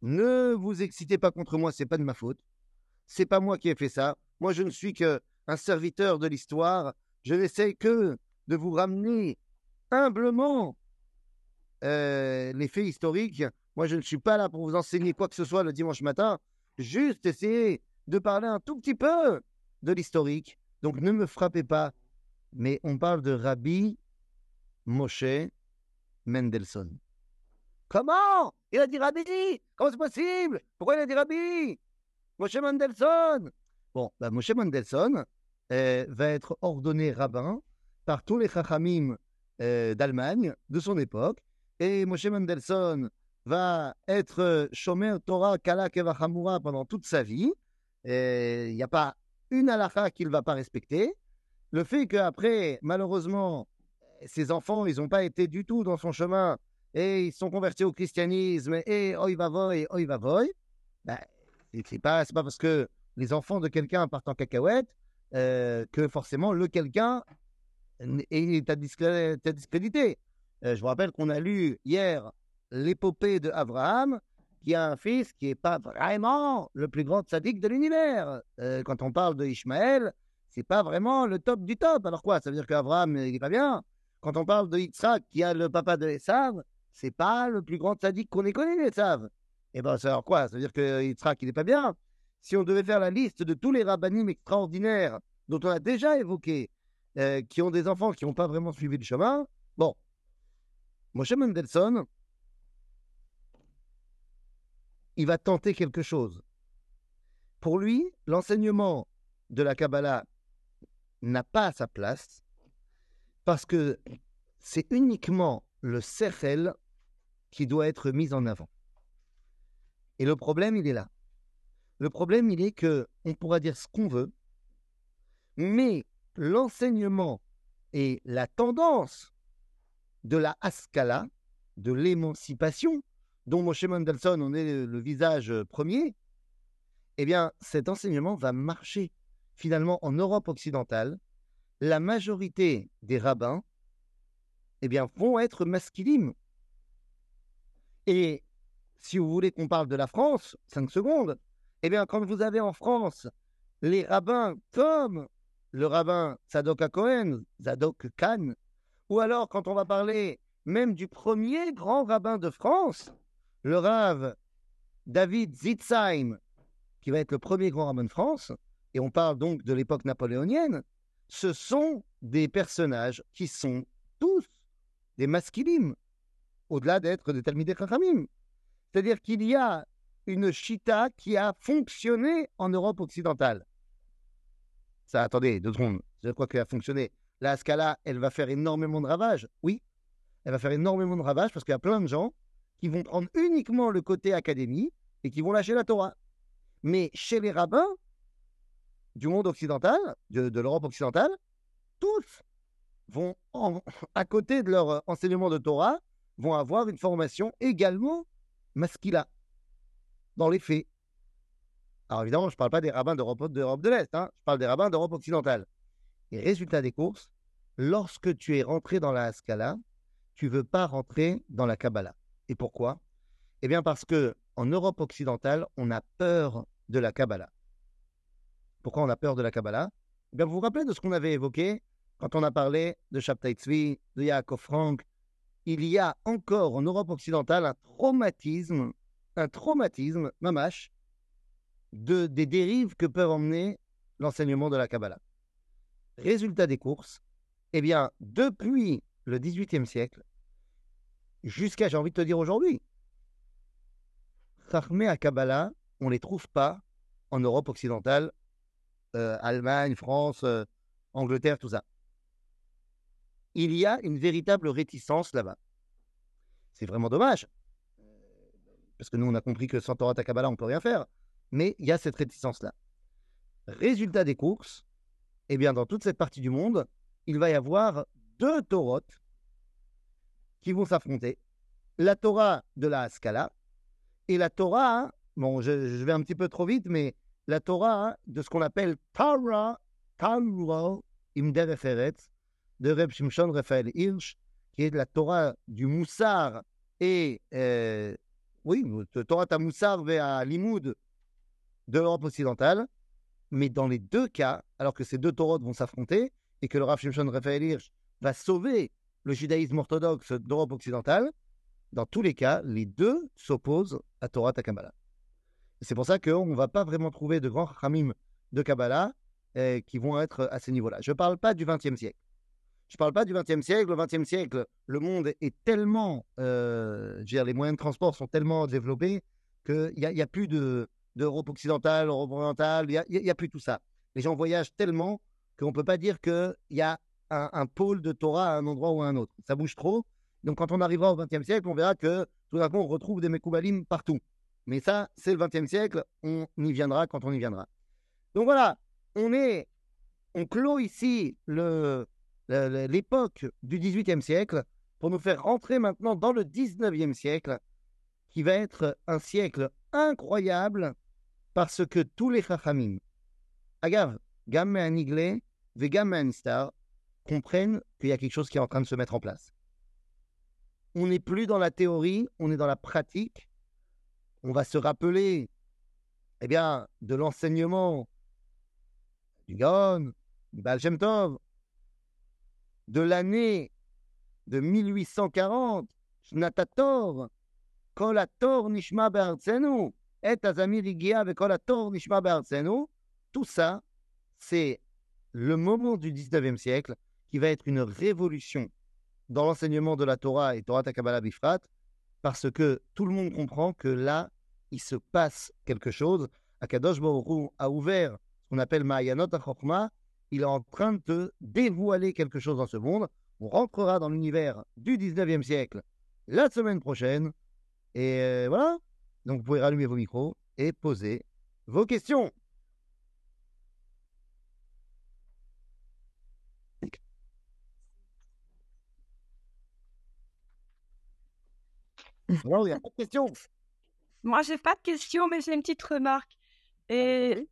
Ne vous excitez pas contre moi, c'est pas de ma faute. C'est pas moi qui ai fait ça. Moi, je ne suis que un serviteur de l'histoire. Je n'essaie que de vous ramener humblement euh, les faits historiques. Moi, je ne suis pas là pour vous enseigner quoi que ce soit le dimanche matin. Juste essayer de parler un tout petit peu de l'historique. Donc, ne me frappez pas. Mais on parle de Rabbi Moshe Mendelssohn. Comment? Il a dit Rabbi Comment c'est possible? Pourquoi il a dit Rabbi Moshe Mendelssohn Bon, bah, Moshe Mendelssohn euh, va être ordonné rabbin par tous les chachamim euh, d'Allemagne de son époque et Moshe Mendelssohn va être Shomer Torah Kala Kevachamura pendant toute sa vie. Il n'y a pas une halakha qu'il ne va pas respecter. Le fait qu'après, malheureusement, ses enfants, ils n'ont pas été du tout dans son chemin et ils sont convertis au christianisme et oi va voy, oi va voy, ben, c'est pas, pas parce que les enfants de quelqu'un partent en cacahuète euh, que forcément le quelqu'un est à discréditer. Euh, je vous rappelle qu'on a lu hier l'épopée de Abraham, qui a un fils qui n'est pas vraiment le plus grand sadique de l'univers. Euh, quand on parle de Ishmaël, c'est pas vraiment le top du top. Alors quoi Ça veut dire qu'Abraham, il n'est pas bien? Quand on parle de Yitzhak, qui a le papa de Esav, c'est pas le plus grand sadique qu'on ait connu, Esav. Eh bien, ça veut dire quoi? Ça veut dire que Yitzhak, il n'est pas bien. Si on devait faire la liste de tous les rabbinim extraordinaires dont on a déjà évoqué, euh, qui ont des enfants qui n'ont pas vraiment suivi le chemin, bon, Moshe Mendelssohn, il va tenter quelque chose. Pour lui, l'enseignement de la Kabbalah n'a pas sa place parce que c'est uniquement le Sechel qui doit être mis en avant. Et le problème, il est là. Le problème, il est que on pourra dire ce qu'on veut, mais l'enseignement et la tendance de la Haskala, de l'émancipation, dont Moshe Mendelssohn en est le visage premier, eh bien, cet enseignement va marcher finalement en Europe occidentale. La majorité des rabbins, eh bien, vont être masculines. Et si vous voulez qu'on parle de la France, 5 secondes, eh bien, quand vous avez en France les rabbins comme le rabbin Zadok Cohen, Zadok Khan, ou alors, quand on va parler même du premier grand rabbin de France, le Rav David Zitzheim qui va être le premier grand rabbin de France, et on parle donc de l'époque napoléonienne, ce sont des personnages qui sont tous des masculines, au-delà d'être des Talmidei Chachamim. C'est-à-dire qu'il y a une chita qui a fonctionné en Europe occidentale. Ça, attendez, deux secondes. Je crois qu'elle a fonctionné. La Scala, elle va faire énormément de ravages. Oui, elle va faire énormément de ravages parce qu'il y a plein de gens qui vont prendre uniquement le côté académie et qui vont lâcher la Torah. Mais chez les rabbins du monde occidental, de, l'Europe occidentale, tous vont, à côté de leur enseignement de Torah, vont avoir une formation également masquila, dans les faits. Alors évidemment, je ne parle pas des rabbins d'Europe de l'Est, hein, je parle des rabbins d'Europe occidentale. Et résultat des courses, lorsque tu es rentré dans la Haskala, tu veux pas rentrer dans la Kabbalah. Et pourquoi? Eh bien parce que en Europe occidentale, on a peur de la Kabbalah. Pourquoi on a peur de la Kabbalah? Eh bien, Vous vous rappelez de ce qu'on avait évoqué quand on a parlé de Shabtai Tzvi, de Yaakov Frank? Il y a encore en Europe occidentale un traumatisme, un traumatisme, mamache, de, des dérives que peuvent emmener l'enseignement de la Kabbalah. Résultat des courses, eh bien, depuis le XVIIIe siècle, jusqu'à, j'ai envie de te dire aujourd'hui, Chachmé à Kabbalah, on ne les trouve pas en Europe occidentale, Allemagne, France, euh, Angleterre, tout ça. Il y a une véritable réticence là-bas. C'est vraiment dommage, parce que nous, on a compris que sans Torah Kabbalah, on ne peut rien faire. Mais il y a cette réticence-là. Résultat des courses, eh bien, dans toute cette partie du monde, il va y avoir deux Torahs qui vont s'affronter. La Torah de la Haskala et la Torah, bon, je, vais un petit peu trop vite, mais la Torah hein, de ce qu'on appelle Torah, Torah Imder de Reb Shimshon Raphaël Hirsch, qui est la Torah du Moussar et, euh, oui, Torah Tamoussar vers Limoud de l'Europe occidentale. Mais dans les deux cas, alors que ces deux Torahs vont s'affronter et que le Rav Shimshon Raphaël Hirsch va sauver le judaïsme orthodoxe d'Europe occidentale, dans tous les cas, les deux s'opposent à Torah Takabala. C'est pour ça qu'on ne va pas vraiment trouver de grands Ramim de Kabbalah eh, qui vont être à ce niveau-là. Je ne parle pas du XXe siècle. Je ne parle pas du XXe siècle. Au XXe siècle, le monde est tellement, euh, dire, les moyens de transport sont tellement développés qu'il n'y a, a, plus d'Europe occidentale, Europe orientale, il n'y a, plus tout ça. Les gens voyagent tellement qu'on ne peut pas dire qu'il y a un, pôle de Torah à un endroit ou à un autre. Ça bouge trop. Donc, quand on arrivera au XXe siècle, on verra que tout d'un coup, on retrouve des Mekoubalim partout. Mais ça, c'est le XXe siècle. On y viendra quand on y viendra. Donc voilà, on est, on clôt ici l'époque du XVIIIe siècle pour nous faire rentrer maintenant dans le XIXe siècle, qui va être un siècle incroyable parce que tous les Chachamim, Agav, Gamme Aniglé, Vegam Star, comprennent qu'il y a quelque chose qui est en train de se mettre en place. On n'est plus dans la théorie, on est dans la pratique. On va se rappeler eh bien, de l'enseignement du Gaon, du Baal Tov, de l'année de 1840, Shnatator, Kolator Nishma tout ça, c'est le moment du 19e siècle qui va être une révolution dans l'enseignement de la Torah et Torah Takabala Bifrat, parce que tout le monde comprend que là, il se passe quelque chose. Akadosh Baruch a ouvert ce qu'on appelle Ma'ayanot HaChokma, il est en train de dévoiler quelque chose dans ce monde. On rentrera dans l'univers du 19e siècle la semaine prochaine. Et euh, voilà. Donc vous pouvez rallumer vos micros et poser vos questions. il n'y a pas de questions. Moi, j'ai pas de questions, mais j'ai une petite remarque. Et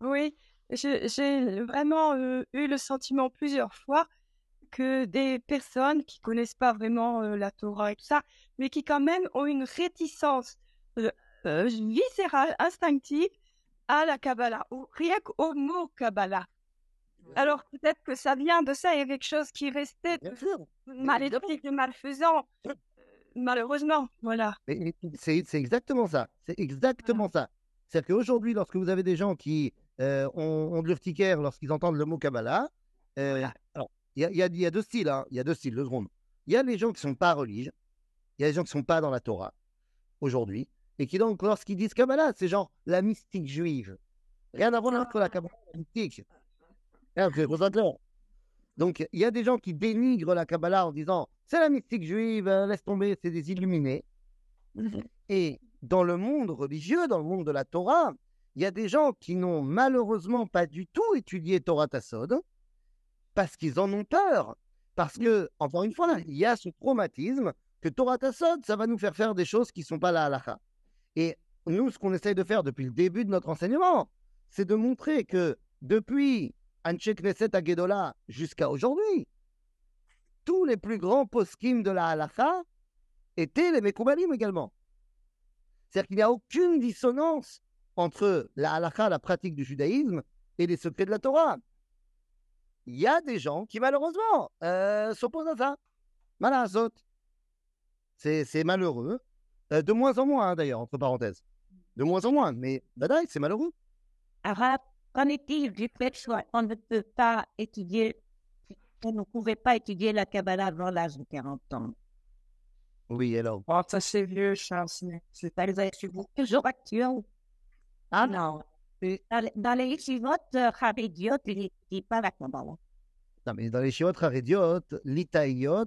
oui, j'ai vraiment euh, eu le sentiment plusieurs fois que des personnes qui connaissent pas vraiment euh, la Torah et tout ça, mais qui quand même ont une réticence euh, viscérale, instinctive à la Kabbalah, ou rien qu'au mot Kabbalah. Alors peut-être que ça vient de ça, il y a quelque chose qui restait maléfique, malfaisant, malheureusement, voilà. C'est exactement ça, c'est exactement ça. C'est-à-dire qu'aujourd'hui, lorsque vous avez des gens qui euh, ont, ont de l'urticaire lorsqu'ils entendent le mot Kabbalah, euh, alors, il y y a- il y a deux styles, hein. il y a deux styles, deux secondes. Il y a les gens qui sont pas religieux, il y a les gens qui sont pas dans la Torah aujourd'hui, et qui donc, lorsqu'ils disent Kabbalah, c'est genre la mystique juive. Rien à voir entre la Kabbalah mystique. Donc, il y a des gens qui dénigrent la Kabbalah en disant c'est la mystique juive, euh, laisse tomber, c'est des illuminés. Et dans le monde religieux, dans le monde de la Torah, il y a des gens qui n'ont malheureusement pas du tout étudié Torah Tassod parce qu'ils en ont peur. Parce que, encore une fois, il y a ce traumatisme que Torah Tassod, ça va nous faire faire des choses qui ne sont pas la halakha. Et nous, ce qu'on essaye de faire depuis le début de notre enseignement, c'est de montrer que depuis Anche Knesset Agedola jusqu'à aujourd'hui, tous les plus grands poskim de la halakha étaient les Mekoubalim également. C'est-à-dire qu'il n'y a aucune dissonance entre la halakha, la pratique du judaïsme, et les secrets de la Torah. Il y a des gens qui, malheureusement, euh, s'opposent à ça. Malazot. C'est malheureux. Euh, de moins en moins, hein, d'ailleurs, entre parenthèses. De moins en moins, mais badaï, c'est malheureux. Alors, qu'en est-il du fait qu'on ne peut pas étudier, on ne pouvait pas étudier la Kabbalah avant l'âge de 40 ans Oui, alors? Oh, ça c'est vieux, Charles. c'est- a toujours actuel. Ah non. Dans, les- dans les yeshivot euh, charédiotes, ils n'étudient pas la Kabbalah. Non, mais dans les Shiot Harediot, l'Itaïot,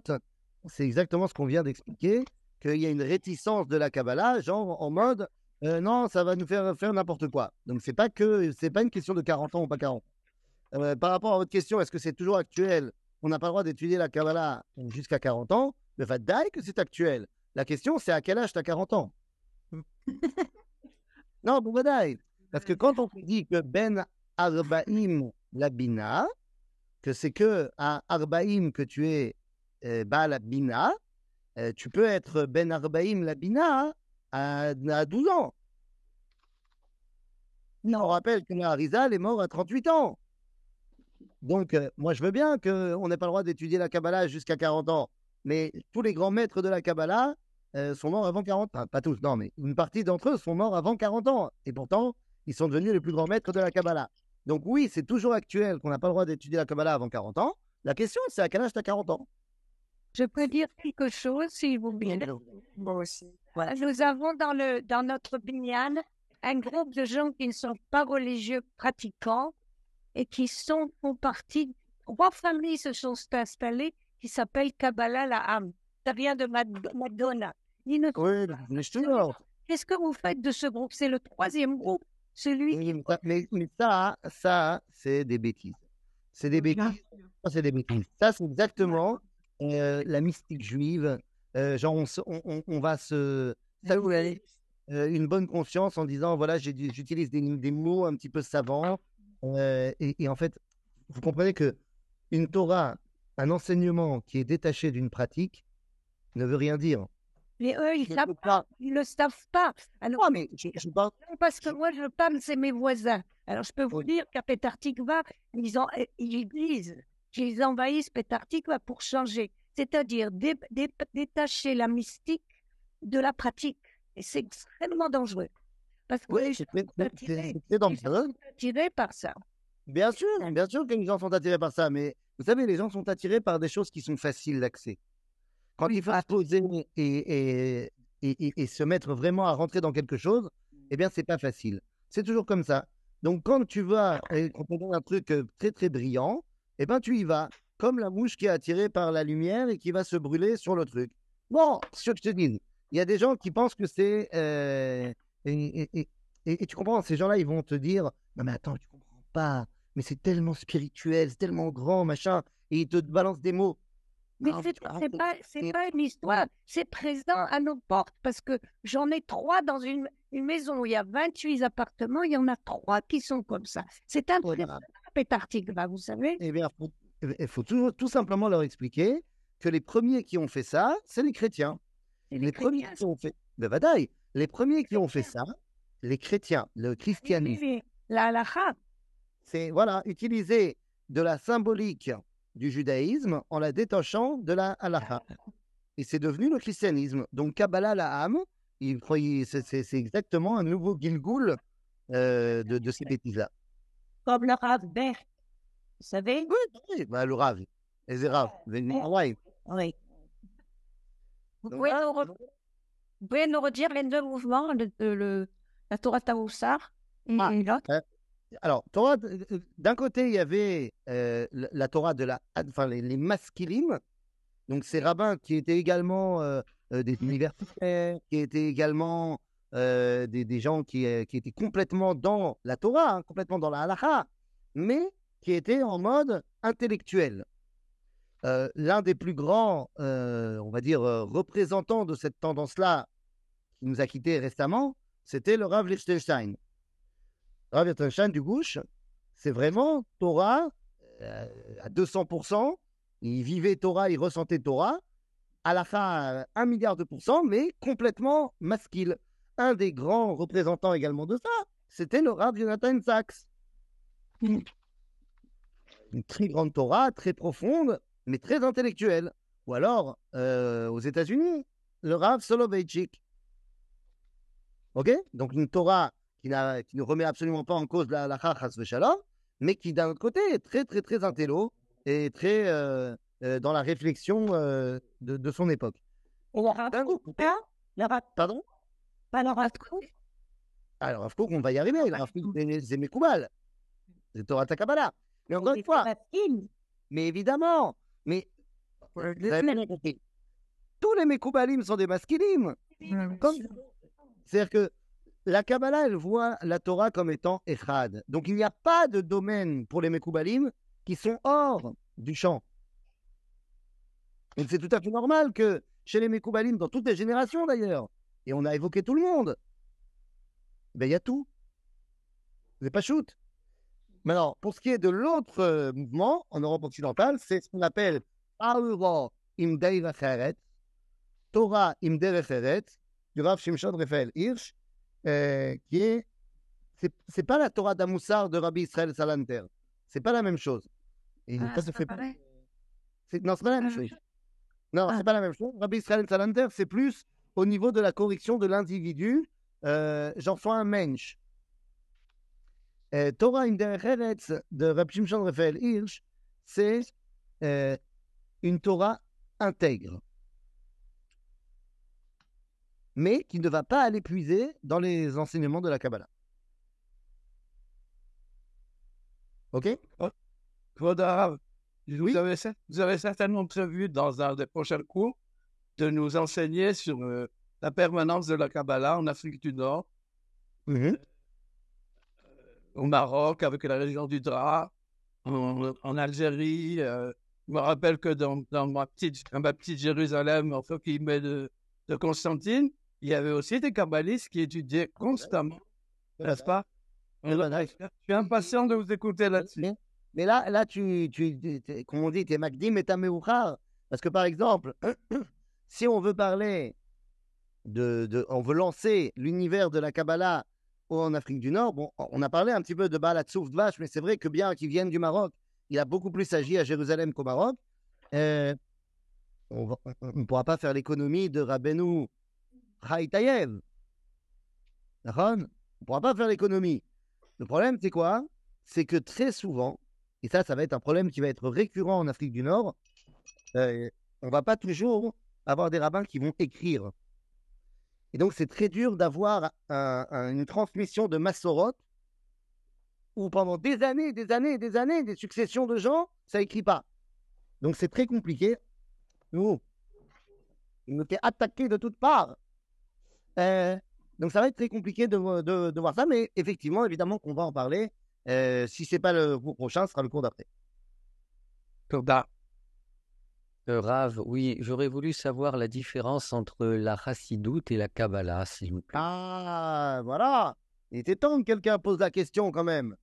c'est exactement ce qu'on vient d'expliquer, qu'il y a une réticence de la Kabbalah, genre en mode euh, non, ça va nous faire faire n'importe quoi. Donc c'est pas que c'est pas une question de 40 ans ou pas 40. Euh, par rapport à votre question, est-ce que c'est toujours actuel? On n'a pas le droit d'étudier la Kabbalah jusqu'à 40 ans, mais va que c'est actuel. La question, c'est à quel âge tu as 40 ans? Non, Vadaï. Parce que quand on dit que Ben Arbaim Labina, que c'est que à Arbaim que tu es euh, Baal Bina, euh, tu peux être Ben Arbaim Labina à, à 12 ans. On rappelle que Harizal est mort à 38 ans. Donc, euh, moi, je veux bien qu'on n'ait pas le droit d'étudier la Kabbalah jusqu'à 40 ans. Mais tous les grands maîtres de la Kabbalah euh, sont morts avant 40 ans. Pas tous, non, mais une partie d'entre eux sont morts avant 40 ans. Et pourtant, ils sont devenus les plus grands maîtres de la Kabbalah. Donc oui, c'est toujours actuel qu'on n'a pas le droit d'étudier la Kabbalah avant 40 ans. La question, c'est à quel âge tu as 40 ans? Je peux dire quelque chose, s'il vous plaît. Moi aussi. Nous avons dans, le, dans notre binyan un groupe de gens qui ne sont pas religieux pratiquants et qui sont, font partie, trois familles se sont installées qui s'appellent Kabbalah La'am. Ça vient de Mad- Madonna. Oui, je te jure. Qu'est-ce que vous faites de ce groupe? C'est le troisième groupe, celui mais ça- Mais, ça, ça, c'est des bêtises. C'est des bêtises. Ça, c'est des bêtises. Ça, c'est exactement euh, la mystique juive. Euh, genre, on, va se s'avouer euh, une bonne conscience en disant voilà, j'utilise des, des mots un petit peu savants. Euh, et, et en fait, vous comprenez que une Torah, un enseignement qui est détaché d'une pratique, ne veut rien dire. Mais eux, ils pas. Ils ne le savent pas. Alors, mais je, je parle. Non, parce que moi, je parle, c'est mes voisins. Alors, je peux vous Oui. dire qu'à Pétartikva, ils, ont, ils disent qu'ils envahissent Pétartikva pour changer. C'est-à-dire dé- dé- détacher la mystique de la pratique. Et c'est extrêmement dangereux. Parce que Oui, c'est dangereux. sont attirés par ça. Bien sûr, bien sûr que les gens sont attirés par ça, mais vous savez, les gens sont attirés par des choses qui sont faciles d'accès. Quand il faut se poser et, et, et, se mettre vraiment à rentrer dans quelque chose, eh bien, c'est pas facile. C'est toujours comme ça. Donc, quand tu vas, quand on donne un truc euh, très très brillant, eh ben, tu y vas, comme la mouche qui est attirée par la lumière et qui va se brûler sur le truc. Bon, ce que je te dis, il y a des gens qui pensent que c'est. euh, et, et- et- et- et tu comprends, ces gens-là, ils vont te dire Non, mais attends, tu comprends pas mais c'est tellement spirituel, c'est tellement grand, machin, et il te balance des mots. Mais c'est pas, pas une histoire, c'est présent à nos portes. Parce que j'en ai trois dans une, une maison où il y a 28 appartements, il y en a trois qui sont comme ça. C'est un Voilà. Pétartikva, vous savez. Eh bien, faut- il faut tout, tout simplement leur expliquer que les premiers qui ont fait ça, c'est les chrétiens. C'est Les, premiers qui ont fait. Ben, badaï, les premiers qui ont fait ça, les chrétiens, le Oui, christianisme, oui, La halakha, c'est voilà, utiliser de la symbolique du judaïsme en la détachant de la halakha. Et c'est devenu le christianisme. Donc Kabbalah la âme, il, il- c'est exactement un nouveau Gilgul euh, de, de ces bêtises-là. Comme le Rav Berg. Vous savez? Oui, bah, le Rav. Et c'est Rav. Ouais. Oui. Vous pouvez, nous vous pouvez nous redire les deux mouvements, le, le- le- la Torah Taoussar et Ah. l'autre? Alors, Torah, d- d'un côté, il y avait euh, la Torah de la, enfin, les, les masculimes, donc ces rabbins qui étaient également euh, euh, des universitaires, qui étaient également euh, des, des gens qui, euh, qui étaient complètement dans la Torah, hein, complètement dans la halakha, mais qui étaient en mode intellectuel. Euh, L'un des plus grands, euh, on va dire, euh, représentants de cette tendance-là, qui nous a quittés récemment, c'était le Rav Lichtenstein. Rav Lichtenstein du Gouche, c'est vraiment Torah à 200%. Il vivait Torah, il ressentait Torah. À la fin, un milliard de pourcents, mais complètement masquille. Un des grands représentants également de ça, c'était le Rav Jonathan Sachs. Une très grande Torah, très profonde, mais très intellectuelle. Ou alors, euh, aux États-Unis, le Rav Soloveitchik. OK? Donc, une Torah qui, n'a- qui ne remet absolument pas en cause la halakha chas v'shalom, mais qui d'un autre côté est très très très intello et très euh, euh, dans la réflexion euh, de, de son époque. Et le Rav D'un Kook, coup, Le Rav Pardon? Pas le Rav Kook Alors, Rav Kook, on va y arriver. Le Rav Kook, c'est- c'est Mekoubal. C'est Torah Takabala. Mais encore une fois, mais évidemment, mais compris. tous les Mekoubalim sont des. Comme- C'est-à-dire que la Kabbalah, elle voit la Torah comme étant Echad. Donc il n'y a pas de domaine pour les Mekoubalim qui sont hors du champ. Donc c'est tout à fait normal que chez les Mekoubalim, dans toutes les générations d'ailleurs, et on a évoqué tout le monde, ben il y a tout. C'est pas shoot. Maintenant, pour ce qui est de l'autre euh, mouvement en Europe occidentale, c'est ce qu'on appelle Aura im Torah im du Rav Shimshon Raphaël Hirsch, euh, qui est. C'est, pas la Torah d'Amoussar de Rabbi Israël Salanter. C'est pas la même chose. Et Ah, ça se fait pas non, c'est pas la même chose. Non, Ah. c'est pas la même chose. Rabbi Israël Salanter, c'est plus au niveau de la correction de l'individu. Euh, J'en sois un mensch. Torah in Derech Eretz de Rabbi Shimshon Raphaël Hirsch, c'est euh, une Torah intègre, mais qui ne va pas aller puiser dans les enseignements de la Kabbalah. Ok? Claude Arabe, vous, avez, cer- vous avez certainement prévu dans un des prochains cours de nous enseigner sur euh, la permanence de la Kabbalah en Afrique du Nord, au Maroc, avec la région du Dra, en, en Algérie. euh, je me rappelle que dans, dans ma, petite, dans ma petite Jérusalem, enfin, qui met de, de Constantine, il y avait aussi des kabbalistes qui étudiaient constamment, n'est-ce pas? Je suis impatient de vous écouter là-dessus. Mais, mais là, là tu, tu, tu- tu- comme on dit, tu es Magdim et t'as Meuchar. Parce que par exemple, si on veut parler de, de- on veut lancer l'univers de la Kabbalah en Afrique du Nord, bon, on a parlé un petit peu de Baal Hatzouf Dvash, mais c'est vrai que bien qu'il vienne du Maroc, il a beaucoup plus agi à Jérusalem qu'au Maroc. Euh, on ne pourra pas faire l'économie de Rabbeinu Haïtayev. D'accord? On ne pourra pas faire l'économie. Le problème, c'est quoi? C'est que très souvent, et ça, ça va être un problème qui va être récurrent en Afrique du Nord, euh, on va pas toujours avoir des rabbins qui vont écrire. Et donc, c'est très dur d'avoir un- un- une transmission de Massorot où pendant des années, des années, des années, des successions de gens, ça écrit pas. Donc, c'est très compliqué. Nous, il nous fait attaquer de toutes parts. Euh, donc, ça va être très compliqué de, voir ça, mais effectivement, évidemment qu'on va en parler. Euh, si c'est pas le cours prochain, ce sera le cours d'après. Claude Arabe. Euh, Rav, oui, j'aurais voulu savoir la différence entre la chassidoute et la Kabbalah, s'il vous plaît. Ah, voilà. Il était temps que quelqu'un pose la question quand même.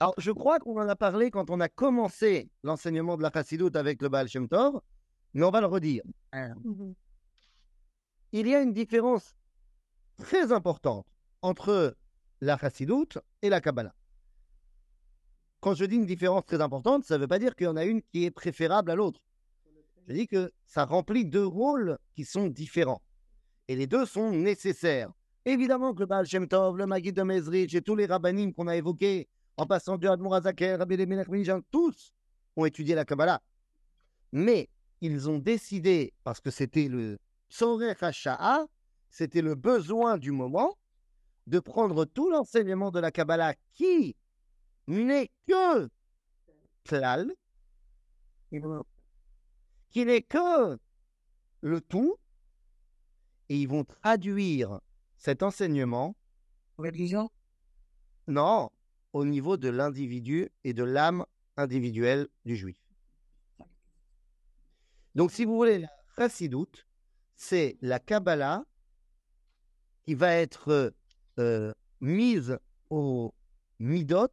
Alors, je crois qu'on en a parlé quand on a commencé l'enseignement de la chassidoute avec le Baal Shem Tov, mais on va le redire. Il y a une différence très importante entre la chassidoute et la Kabbalah. Quand je dis une différence très importante, ça ne veut pas dire qu'il y en a une qui est préférable à l'autre. Je dis que ça remplit deux rôles qui sont différents. Et les deux sont nécessaires. Évidemment que le Baal Shem Tov, le Maguid de Mezrich et tous les rabbinim qu'on a évoqués, en passant du Admor Azaker, Rabbi Elimelech Minjan, tous ont étudié la Kabbalah. Mais ils ont décidé, parce que c'était le Tzorech HaSha'a, c'était le besoin du moment, de prendre tout l'enseignement de la Kabbalah qui n'est que qui n'est que le tout, et ils vont traduire cet enseignement, Religion? Non, au niveau de l'individu et de l'âme individuelle du juif. Donc, si vous voulez, la chassidoute, c'est la Kabbalah qui va être euh, mise au midot,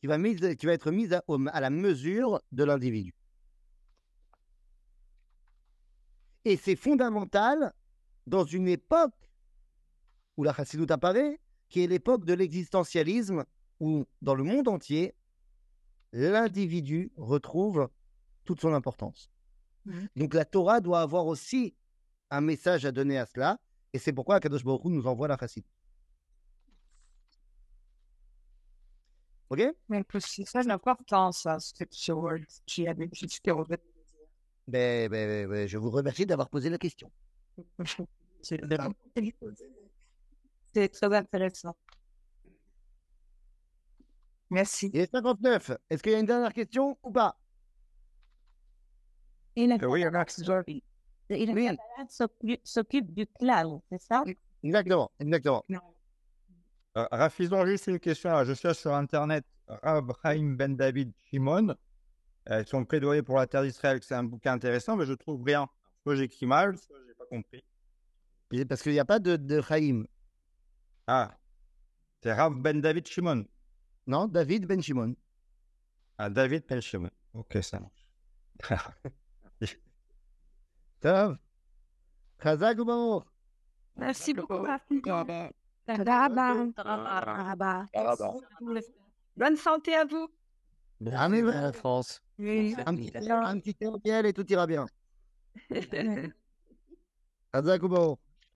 qui va, mise, qui va être mise à, la mesure de l'individu. Et c'est fondamental dans une époque où la chassidoute apparaît, qui est l'époque de l'existentialisme, où dans le monde entier, l'individu retrouve toute son importance. Mhm. Donc la Torah doit avoir aussi un message à donner à cela, et c'est pourquoi Kadosh Baruch Hu nous envoie la chassidoute. Ok Mais c'est ça, cette chose qui a des petites théories. ben, ben, ben, ben, Je vous remercie d'avoir posé la question. C'est c'est très intéressant. Merci. Il est 59. Est-ce qu'il y a une dernière question ou pas? Et la Euh, oui, Max. s'occupe- et du clan, c'est ça? Exactement, exactement. Euh, Ils ont juste une question. là. Je cherche sur Internet Rab Chaim Ben David Shimon. Euh, son plaidoyer pour la terre d'Israël, que c'est un bouquin intéressant, mais je trouve rien. Soit j'écris mal, soit j'ai pas compris. Et Parce qu'il n'y a pas de, de Chaim. Ah, c'est Rav Ben David Shimon. Non, David Ben Shimon. Ah, David Ben Shimon. Ok, ça marche. Tov. Chazak ou Merci beaucoup. Bonne santé à vous. Amen. la France. Un petit, un petit et tout ira bien. Baruch